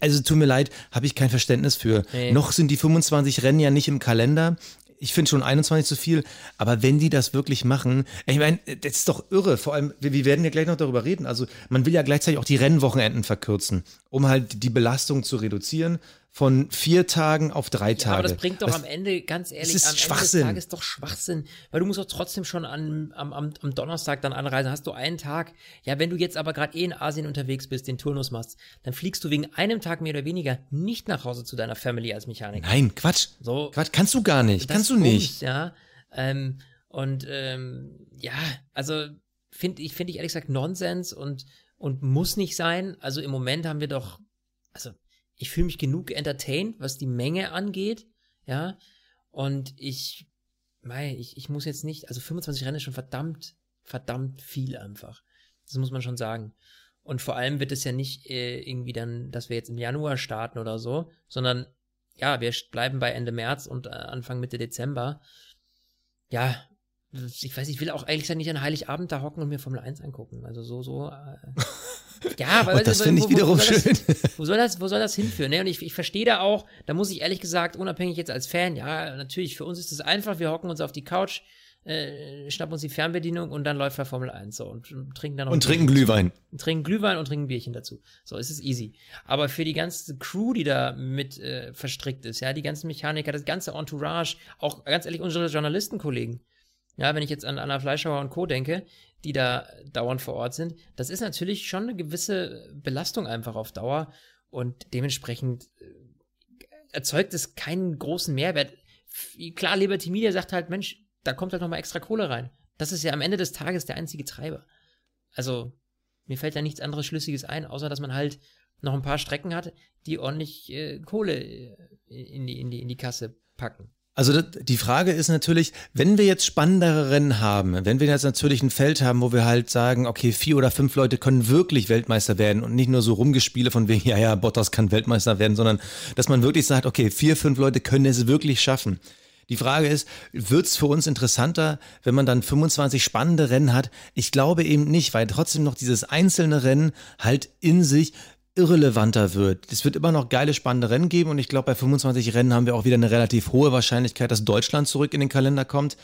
Also, tut mir leid, habe ich kein Verständnis für. Nee. Noch sind die 25 Rennen ja nicht im Kalender ich finde schon 21 zu viel, aber wenn die das wirklich machen, ich meine, das ist doch irre. Vor allem, wir, wir, werden ja gleich noch darüber reden. Also, man will ja gleichzeitig auch die Rennwochenenden verkürzen, um halt die Belastung zu reduzieren von vier Tagen auf drei Tage. Ja, aber das bringt doch das, am Ende, ganz ehrlich, ist am Schwachsinn. Ende des Tages doch Schwachsinn. Weil du musst doch trotzdem schon an, am, am, am Donnerstag dann anreisen. Hast du einen Tag. Ja, wenn du jetzt aber gerade eh in Asien unterwegs bist, den Turnus machst, dann fliegst du wegen einem Tag mehr oder weniger nicht nach Hause zu deiner Family als Mechaniker. Nein, Quatsch. So, Quatsch, kannst du gar nicht. Kannst du nicht. Uns, ja. Ähm, und ähm, ja, also finde ich, finde ich ehrlich gesagt Nonsens und, und muss nicht sein. Also im Moment haben wir doch, also ich fühle mich genug entertained, was die Menge angeht, ja. Und ich, mei, ich, ich muss jetzt nicht, also 25 Rennen ist schon verdammt, verdammt viel einfach. Das muss man schon sagen. Und vor allem wird es ja nicht äh, irgendwie dann, dass wir jetzt im Januar starten oder so, sondern ja, wir bleiben bei Ende März und äh, Anfang Mitte Dezember. Ja, ich weiß, ich will auch eigentlich nicht an Heiligabend da hocken und mir Formel 1 angucken. Also so, so. Äh, Ja, aber und das finde ich wiederum wo schön. Das, wo, soll das, wo soll das hinführen? Ne? Und ich, ich verstehe da auch, da muss ich ehrlich gesagt, unabhängig jetzt als Fan, ja, natürlich, für uns ist es einfach, wir hocken uns auf die Couch, äh, schnappen uns die Fernbedienung und dann läuft der Formel 1 so und, und trinken dann noch Und trinken Glühwein. Trinken Glühwein und trinken Bierchen dazu. So, es ist easy. Aber für die ganze Crew, die da mit äh, verstrickt ist, ja, die ganzen Mechaniker, das ganze Entourage, auch ganz ehrlich unsere Journalistenkollegen, ja, wenn ich jetzt an Anna Fleischhauer und Co. denke, die da dauernd vor Ort sind, das ist natürlich schon eine gewisse Belastung einfach auf Dauer und dementsprechend äh, erzeugt es keinen großen Mehrwert. Klar, Liberty Media sagt halt, Mensch, da kommt halt nochmal extra Kohle rein. Das ist ja am Ende des Tages der einzige Treiber. Also, mir fällt da nichts anderes Schlüssiges ein, außer dass man halt noch ein paar Strecken hat, die ordentlich äh, Kohle äh, in die, in, die, in die Kasse packen. Also die Frage ist natürlich, wenn wir jetzt spannendere Rennen haben, wenn wir jetzt natürlich ein Feld haben, wo wir halt sagen, okay, vier oder fünf Leute können wirklich Weltmeister werden und nicht nur so rumgespiele von wegen, ja, ja, Bottas kann Weltmeister werden, sondern dass man wirklich sagt, okay, vier, fünf Leute können es wirklich schaffen. Die Frage ist, wird's für uns interessanter, wenn man dann 25 spannende Rennen hat? Ich glaube eben nicht, weil trotzdem noch dieses einzelne Rennen halt in sich irrelevanter wird. Es wird immer noch geile, spannende Rennen geben und ich glaube, bei 25 Rennen haben wir auch wieder eine relativ hohe Wahrscheinlichkeit, dass Deutschland zurück in den Kalender kommt.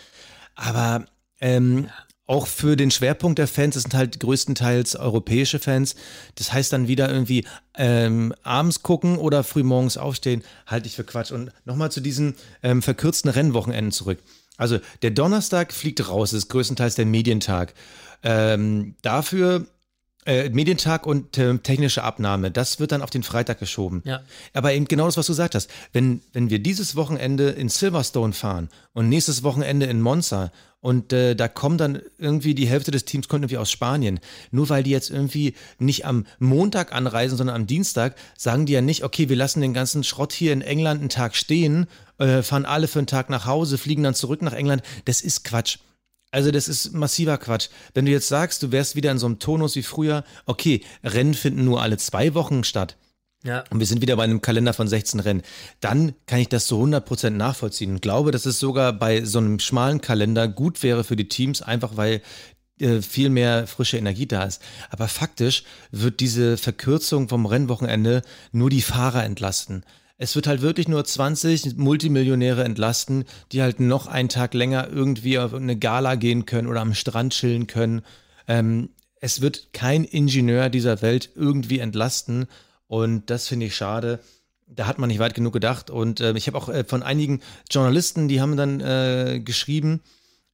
Aber ähm, auch für den Schwerpunkt der Fans, das sind halt größtenteils europäische Fans. Das heißt dann wieder irgendwie ähm, abends gucken oder frühmorgens aufstehen, halte ich für Quatsch. Und nochmal zu diesen ähm, verkürzten Rennwochenenden zurück. Also der Donnerstag fliegt raus, ist größtenteils der Medientag. Ähm, dafür äh, Medientag und äh, technische Abnahme, das wird dann auf den Freitag geschoben. Ja. Aber eben genau das, was du gesagt hast. Wenn, wenn wir dieses Wochenende in Silverstone fahren und nächstes Wochenende in Monza und äh, da kommen dann irgendwie die Hälfte des Teams kommt irgendwie aus Spanien. Nur weil die jetzt irgendwie nicht am Montag anreisen, sondern am Dienstag, sagen die ja nicht, okay, wir lassen den ganzen Schrott hier in England einen Tag stehen, äh, fahren alle für einen Tag nach Hause, fliegen dann zurück nach England. Das ist Quatsch. Also das ist massiver Quatsch. Wenn du jetzt sagst, du wärst wieder in so einem Tonus wie früher, okay, Rennen finden nur alle zwei Wochen statt. Ja. Und wir sind wieder bei einem Kalender von 16 Rennen. Dann kann ich das zu 100% nachvollziehen und glaube, dass es sogar bei so einem schmalen Kalender gut wäre für die Teams, einfach weil äh, viel mehr frische Energie da ist. Aber faktisch wird diese Verkürzung vom Rennwochenende nur die Fahrer entlasten. Es wird halt wirklich nur 20 Multimillionäre entlasten, die halt noch einen Tag länger irgendwie auf eine Gala gehen können oder am Strand chillen können. Ähm, es wird kein Ingenieur dieser Welt irgendwie entlasten und das finde ich schade. Da hat man nicht weit genug gedacht und äh, ich habe auch äh, von einigen Journalisten, die haben dann äh, geschrieben,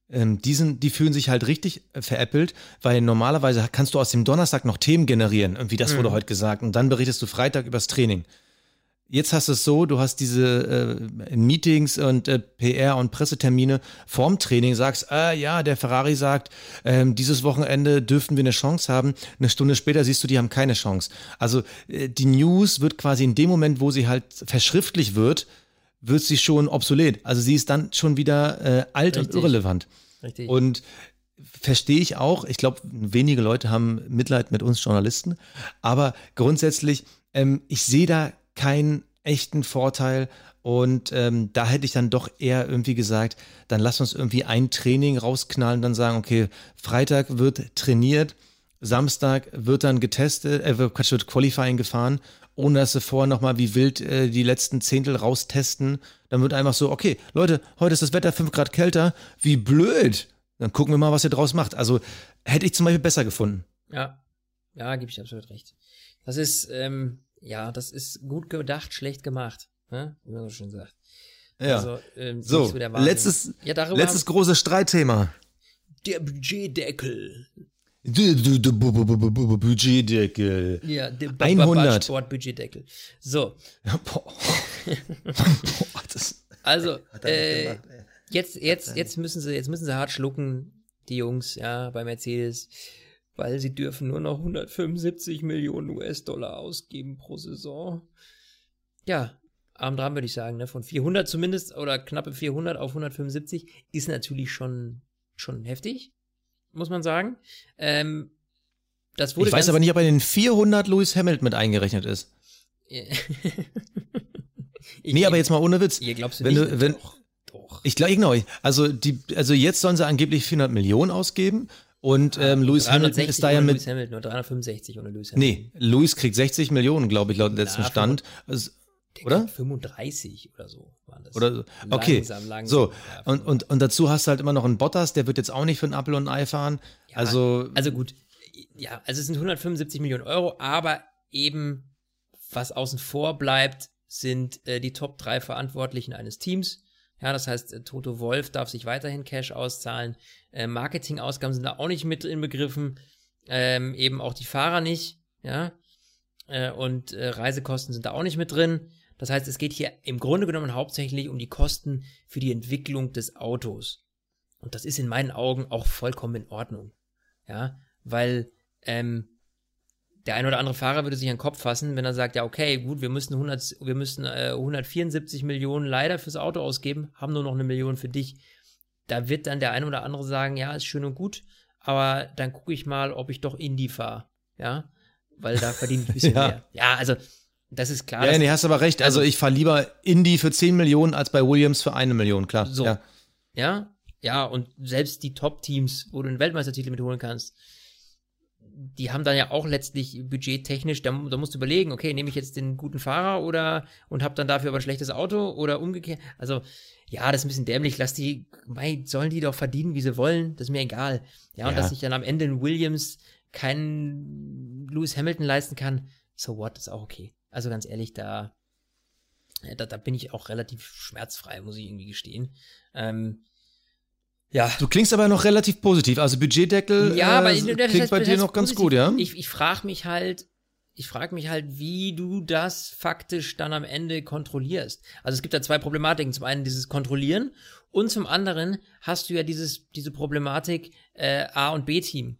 ähm, die, sind, die fühlen sich halt richtig äh, veräppelt, weil normalerweise kannst du aus dem Donnerstag noch Themen generieren, irgendwie das wurde mhm. heute gesagt und dann berichtest du Freitag übers Training. Jetzt hast du es so, du hast diese äh, Meetings und äh, PR und Pressetermine vorm Training, sagst, äh, ja, der Ferrari sagt, äh, dieses Wochenende dürften wir eine Chance haben. Eine Stunde später siehst du, die haben keine Chance. Also äh, die News wird quasi in dem Moment, wo sie halt verschriftlich wird, wird sie schon obsolet. Also sie ist dann schon wieder äh, alt Richtig. und irrelevant. Richtig. Und verstehe ich auch. Ich glaube, wenige Leute haben Mitleid mit uns Journalisten. Aber grundsätzlich, ähm, ich sehe da keinen echten Vorteil. Und ähm, da hätte ich dann doch eher irgendwie gesagt, dann lass uns irgendwie ein Training rausknallen, dann sagen, okay, Freitag wird trainiert, Samstag wird dann getestet, äh, wird Qualifying gefahren, ohne dass sie vorher nochmal wie wild äh, die letzten Zehntel raustesten. Dann wird einfach so, okay, Leute, heute ist das Wetter 5 Grad kälter, wie blöd. Dann gucken wir mal, was ihr draus macht. Also hätte ich zum Beispiel besser gefunden. Ja, ja, gebe ich absolut recht. Das ist, ähm, ja, das ist gut gedacht, schlecht gemacht, ne? wie man so schön sagt. Ja. Also, ähm, so, so letztes, ja, letztes große Streitthema. Der Budgetdeckel. Budgetdeckel. Ja, der 100. Sportbudgetdeckel. So. also, äh, jetzt, jetzt, jetzt müssen sie, jetzt müssen sie hart schlucken, die Jungs, ja, bei Mercedes weil sie dürfen nur noch 175 Millionen US-Dollar ausgeben pro Saison. Ja, arm dran würde ich sagen, ne? von 400 zumindest oder knappe 400 auf 175 ist natürlich schon, schon heftig, muss man sagen. Ähm, das wurde ich weiß aber nicht, ob bei den 400 Lewis Hamilton mit eingerechnet ist. nee, aber jetzt mal ohne Witz. Ihr glaubst du wenn nicht? Du, wenn, doch, doch. Ich glaube, genau. Also, die, also jetzt sollen sie angeblich 400 Millionen ausgeben Und ähm, Lewis Hamilton ist da ja mit. Lewis Hamilton, nur 365 ohne Lewis Hamilton. Nee, Lewis kriegt 60 Millionen, glaube ich, laut letztem Stand. Also, oder? 35 oder so waren das. Oder, okay. Langsam, langsam. So, und, und, und dazu hast du halt immer noch einen Bottas, der wird jetzt auch nicht für einen Apple und ein Ei fahren. Ja, also, also gut. Ja, also es sind 175 Millionen Euro, aber eben, was außen vor bleibt, sind äh, die Top 3 Verantwortlichen eines Teams. Ja, das heißt, äh, Toto Wolf darf sich weiterhin Cash auszahlen. Äh, Marketingausgaben sind da auch nicht mit inbegriffen. Ähm, eben auch die Fahrer nicht. Ja. Äh, und äh, Reisekosten sind da auch nicht mit drin. Das heißt, es geht hier im Grunde genommen hauptsächlich um die Kosten für die Entwicklung des Autos. Und das ist in meinen Augen auch vollkommen in Ordnung. Ja, weil ähm, der ein oder andere Fahrer würde sich an den Kopf fassen, wenn er sagt, ja, okay, gut, wir müssen 100, wir müssen äh, 174 Millionen leider fürs Auto ausgeben, haben nur noch eine Million für dich. Da wird dann der ein oder andere sagen, ja, ist schön und gut, aber dann gucke ich mal, ob ich doch Indy fahre. Ja, weil da verdiene ich ein bisschen ja. mehr. Ja, also das ist klar. Ja, nee, hast aber recht. Also, also ich fahre lieber Indy für 10 Millionen als bei Williams für eine Million, klar. So. Ja. ja, ja, und selbst die Top-Teams, wo du einen Weltmeistertitel mitholen kannst, die haben dann ja auch letztlich budgettechnisch, da, da musst du überlegen, okay, nehme ich jetzt den guten Fahrer oder und habe dann dafür aber ein schlechtes Auto oder umgekehrt. Also, ja, das ist ein bisschen dämlich. Lass die, mei, sollen die doch verdienen, wie sie wollen, das ist mir egal. Ja, und ja. dass sich dann am Ende ein Williams keinen Lewis Hamilton leisten kann, so what, ist auch okay. Also ganz ehrlich, da, da, da bin ich auch relativ schmerzfrei, muss ich irgendwie gestehen. Ähm, ja. Du klingst aber noch relativ positiv. Also Budgetdeckel ja, aber äh, klingt heißt, bei dir noch ganz positiv. gut, ja? Ich, ich frage mich halt, ich frage mich halt, wie du das faktisch dann am Ende kontrollierst. Also es gibt da zwei Problematiken. Zum einen dieses Kontrollieren und zum anderen hast du ja dieses, diese Problematik äh, A- und B-Team.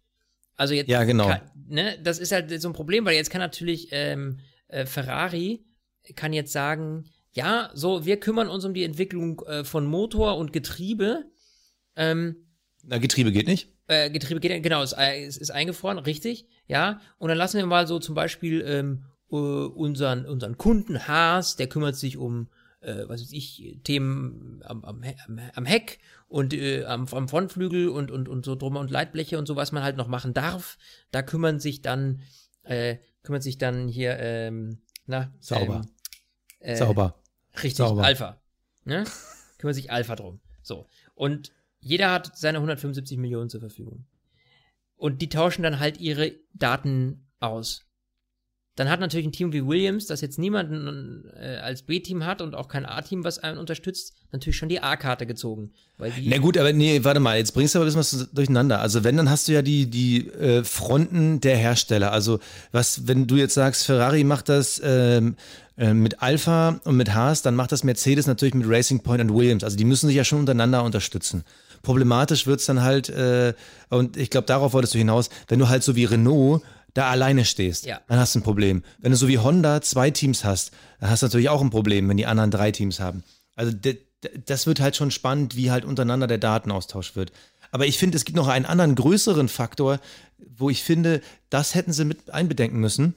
Also jetzt, ja, genau. Kann, ne, das ist halt so ein Problem, weil jetzt kann natürlich ähm, äh, Ferrari kann jetzt sagen, ja, so, wir kümmern uns um die Entwicklung äh, von Motor und Getriebe. Ähm, Na, Getriebe geht nicht. Äh, Getriebe geht, genau, es, äh, es ist eingefroren, richtig, ja. Und dann lassen wir mal so zum Beispiel ähm, unseren, unseren Kunden Haas, der kümmert sich um, äh, was weiß ich, Themen am, am, am Heck und äh, am, am Frontflügel und, und, und so drum und Leitbleche und so, was man halt noch machen darf. Da kümmern sich dann äh, kümmert sich dann hier, ähm, na, sauber. Ähm, äh, sauber. Richtig, sauber. Alpha. Ne? kümmert sich Alpha drum. So. Und jeder hat seine 175 Millionen zur Verfügung. Und die tauschen dann halt ihre Daten aus. Dann hat natürlich ein Team wie Williams, das jetzt niemanden äh, als B-Team hat und auch kein A-Team, was einen unterstützt, natürlich schon die A-Karte gezogen. Na gut, aber nee, warte mal, jetzt bringst du aber ein bisschen was durcheinander. Also wenn, dann hast du ja die, die äh, Fronten der Hersteller. Also was, wenn du jetzt sagst, Ferrari macht das ähm, äh, mit Alpha und mit Haas, dann macht das Mercedes natürlich mit Racing Point und Williams. Also die müssen sich ja schon untereinander unterstützen. Problematisch wird's dann halt, äh, und ich glaube, darauf wolltest du hinaus, wenn du halt so wie Renault da alleine stehst, ja. dann hast du ein Problem. Wenn du so wie Honda zwei Teams hast, dann hast du natürlich auch ein Problem, wenn die anderen drei Teams haben. Also das wird halt schon spannend, wie halt untereinander der Datenaustausch wird. Aber ich finde, es gibt noch einen anderen größeren Faktor, wo ich finde, das hätten sie mit einbedenken müssen.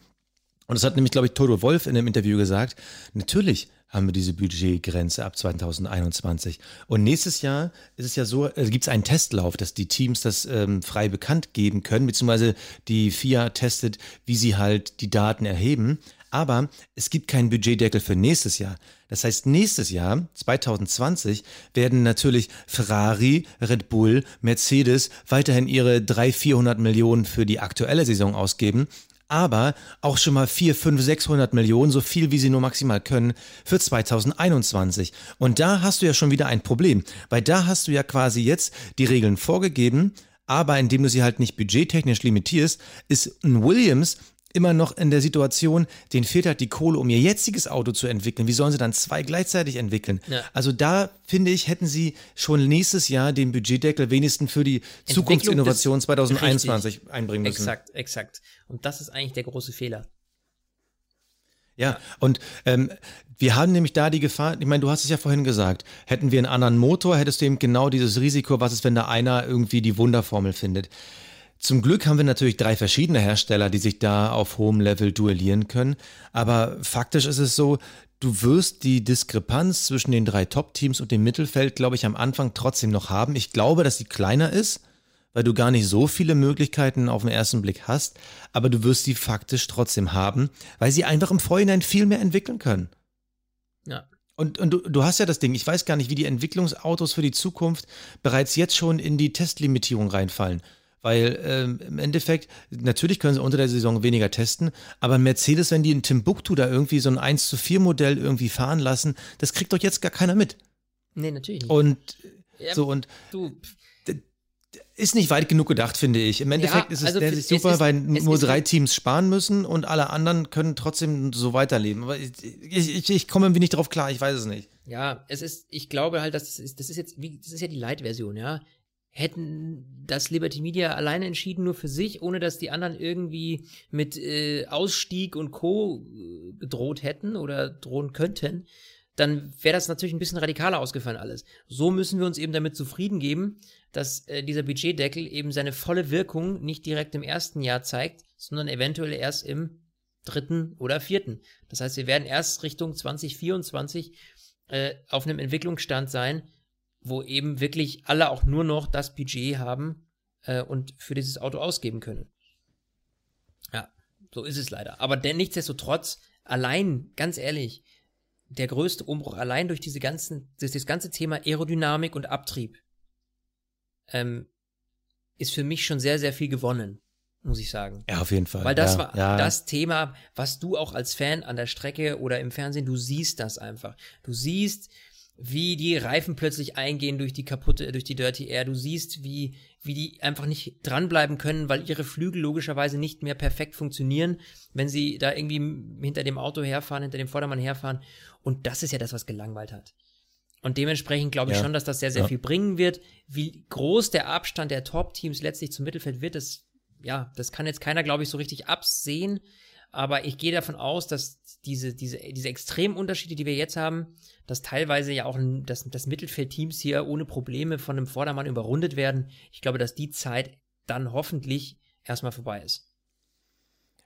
Und das hat nämlich, glaube ich, Toto Wolf in einem Interview gesagt. Natürlich haben wir diese Budgetgrenze ab 2021. Und nächstes Jahr ist es ja so, äh, gibt es einen Testlauf, dass die Teams das ähm, frei bekannt geben können, beziehungsweise die FIA testet, wie sie halt die Daten erheben. Aber es gibt keinen Budgetdeckel für nächstes Jahr. Das heißt, nächstes Jahr, 2020, werden natürlich Ferrari, Red Bull, Mercedes weiterhin ihre 300, 400 Millionen für die aktuelle Saison ausgeben aber auch schon mal 4, 5, 600 Millionen, so viel wie sie nur maximal können, für 2021. Und da hast du ja schon wieder ein Problem, weil da hast du ja quasi jetzt die Regeln vorgegeben, aber indem du sie halt nicht budgettechnisch limitierst, ist ein Williams immer noch in der Situation, denen fehlt halt die Kohle, um ihr jetziges Auto zu entwickeln. Wie sollen sie dann zwei gleichzeitig entwickeln? Ja. Also da finde ich, hätten sie schon nächstes Jahr den Budgetdeckel wenigstens für die Zukunftsinnovation 2021 richtig. einbringen müssen. Exakt, exakt. Und das ist eigentlich der große Fehler. Ja, und ähm, wir haben nämlich da die Gefahr, ich meine, du hast es ja vorhin gesagt, hätten wir einen anderen Motor, hättest du eben genau dieses Risiko, was ist, wenn da einer irgendwie die Wunderformel findet. Zum Glück haben wir natürlich drei verschiedene Hersteller, die sich da auf hohem Level duellieren können. Aber faktisch ist es so, du wirst die Diskrepanz zwischen den drei Top-Teams und dem Mittelfeld, glaube ich, am Anfang trotzdem noch haben. Ich glaube, dass sie kleiner ist, weil du gar nicht so viele Möglichkeiten auf den ersten Blick hast, aber du wirst sie faktisch trotzdem haben, weil sie einfach im Vorhinein viel mehr entwickeln können. Ja. Und, und du, du hast ja das Ding, ich weiß gar nicht, wie die Entwicklungsautos für die Zukunft bereits jetzt schon in die Testlimitierung reinfallen. Weil ähm, im Endeffekt, natürlich können sie unter der Saison weniger testen, aber Mercedes, wenn die in Timbuktu da irgendwie so ein 1 zu 4 Modell irgendwie fahren lassen, das kriegt doch jetzt gar keiner mit. Nee, natürlich nicht. Und ja, so und du, ist nicht weit genug gedacht, finde ich. Im Endeffekt ja, ist es, also der sich super, ist, weil nur drei Teams sparen müssen und alle anderen können trotzdem so weiterleben. Aber ich, ich, ich komme irgendwie nicht drauf klar, ich weiß es nicht. Ja, es ist, ich glaube halt, das ist, das ist jetzt, wie, das ist ja die Light-Version, ja. Hätten das Liberty Media alleine entschieden, nur für sich, ohne dass die anderen irgendwie mit äh, Ausstieg und Co. Äh, gedroht hätten oder drohen könnten, dann wäre das natürlich ein bisschen radikaler ausgefallen alles. So müssen wir uns eben damit zufrieden geben, dass äh, dieser Budgetdeckel eben seine volle Wirkung nicht direkt im ersten Jahr zeigt, sondern eventuell erst im dritten oder vierten. Das heißt, wir werden erst Richtung 2024 äh, auf einem Entwicklungsstand sein, wo eben wirklich alle auch nur noch das Budget haben äh, und für dieses Auto ausgeben können. Ja, so ist es leider. Aber denn nichtsdestotrotz, allein, ganz ehrlich, der größte Umbruch allein durch diese ganzen, durch das ganze Thema Aerodynamik und Abtrieb ähm, ist für mich schon sehr, sehr viel gewonnen, muss ich sagen. Ja, auf jeden Fall. Weil das ja, war ja. das Thema, was du auch als Fan an der Strecke oder im Fernsehen, du siehst das einfach. Du siehst, wie die Reifen plötzlich eingehen durch die kaputte, durch die Dirty Air. Du siehst, wie, wie die einfach nicht dranbleiben können, weil ihre Flügel logischerweise nicht mehr perfekt funktionieren, wenn sie da irgendwie hinter dem Auto herfahren, hinter dem Vordermann herfahren. Und das ist ja das, was gelangweilt hat. Und dementsprechend glaube ich ja. schon, dass das sehr, sehr ja. viel bringen wird. Wie groß der Abstand der Top-Teams letztlich zum Mittelfeld wird, das, ja, das kann jetzt keiner, glaube ich, so richtig absehen. Aber ich gehe davon aus, dass diese, diese, diese extremen Unterschiede, die wir jetzt haben, dass teilweise ja auch das, das Mittelfeldteams hier ohne Probleme von einem Vordermann überrundet werden. Ich glaube, dass die Zeit dann hoffentlich erstmal vorbei ist.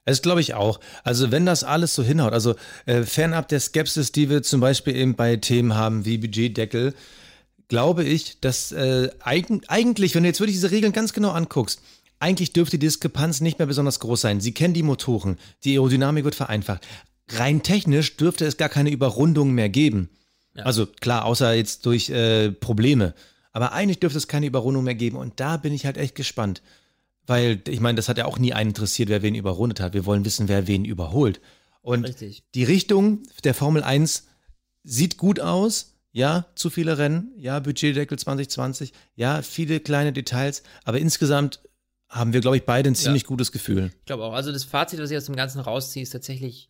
Das glaube ich auch. Also wenn das alles so hinhaut, also äh, fernab der Skepsis, die wir zum Beispiel eben bei Themen haben wie Budgetdeckel, glaube ich, dass äh, eigen, eigentlich, wenn du jetzt wirklich diese Regeln ganz genau anguckst, eigentlich dürfte die Diskrepanz nicht mehr besonders groß sein. Sie kennen die Motoren, die Aerodynamik wird vereinfacht. Rein technisch dürfte es gar keine Überrundung mehr geben. Ja. Also klar, außer jetzt durch äh, Probleme. Aber eigentlich dürfte es keine Überrundung mehr geben. Und da bin ich halt echt gespannt. Weil, ich meine, das hat ja auch nie einen interessiert, wer wen überrundet hat. Wir wollen wissen, wer wen überholt. Und Richtig. die Richtung der Formel 1 sieht gut aus. Ja, zu viele Rennen. Ja, Budgetdeckel 2020. Ja, viele kleine Details. Aber insgesamt haben wir, glaube ich, beide ein ziemlich ja. gutes Gefühl. Ich glaube auch. Also das Fazit, was ich aus dem Ganzen rausziehe, ist tatsächlich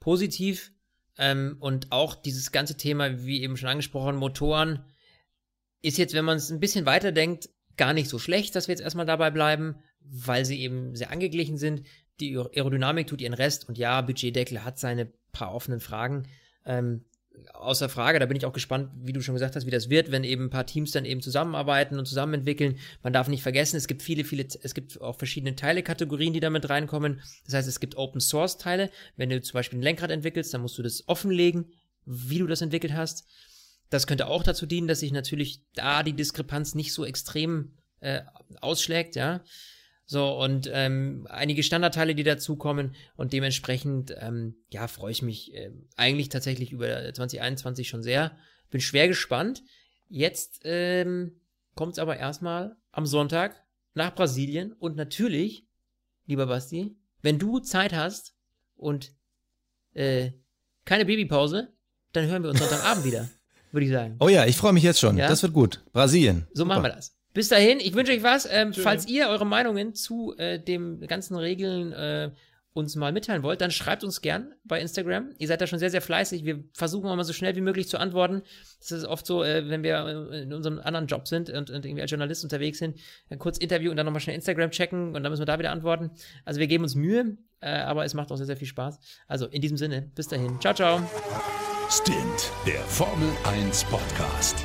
positiv. Ähm, und auch dieses ganze Thema, wie eben schon angesprochen, Motoren, ist jetzt, wenn man es ein bisschen weiterdenkt, gar nicht so schlecht, dass wir jetzt erstmal dabei bleiben weil sie eben sehr angeglichen sind. Die Aerodynamik tut ihren Rest und ja, Budgetdeckel hat seine paar offenen Fragen. Ähm, außer Frage, da bin ich auch gespannt, wie du schon gesagt hast, wie das wird, wenn eben ein paar Teams dann eben zusammenarbeiten und zusammen entwickeln. Man darf nicht vergessen, es gibt viele, viele, es gibt auch verschiedene Teilekategorien, die damit reinkommen. Das heißt, es gibt Open Source Teile. Wenn du zum Beispiel ein Lenkrad entwickelst, dann musst du das offenlegen, wie du das entwickelt hast. Das könnte auch dazu dienen, dass sich natürlich da die Diskrepanz nicht so extrem äh, ausschlägt, ja. So, und ähm, einige Standardteile, die dazukommen. Und dementsprechend, ähm, ja, freue ich mich äh, eigentlich tatsächlich über 2021 schon sehr. Bin schwer gespannt. Jetzt ähm, kommt es aber erstmal am Sonntag nach Brasilien. Und natürlich, lieber Basti, wenn du Zeit hast und äh, keine Babypause, dann hören wir uns Sonntagabend wieder, würde ich sagen. Oh ja, ich freue mich jetzt schon. Ja? Das wird gut. Brasilien. So Super. machen wir das. Bis dahin, ich wünsche euch was. Ähm, falls ihr eure Meinungen zu äh, dem ganzen Regeln äh, uns mal mitteilen wollt, dann schreibt uns gern bei Instagram. Ihr seid da schon sehr, sehr fleißig. Wir versuchen immer so schnell wie möglich zu antworten. Das ist oft so, äh, wenn wir in unserem anderen Job sind und, und irgendwie als Journalist unterwegs sind, dann kurz Interview und dann nochmal schnell Instagram checken und dann müssen wir da wieder antworten. Also wir geben uns Mühe, äh, aber es macht auch sehr, sehr viel Spaß. Also in diesem Sinne, bis dahin. Ciao, ciao. Stint, der Formel 1 Podcast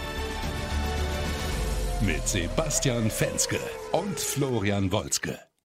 mit Sebastian Fenske und Florian Wolzke.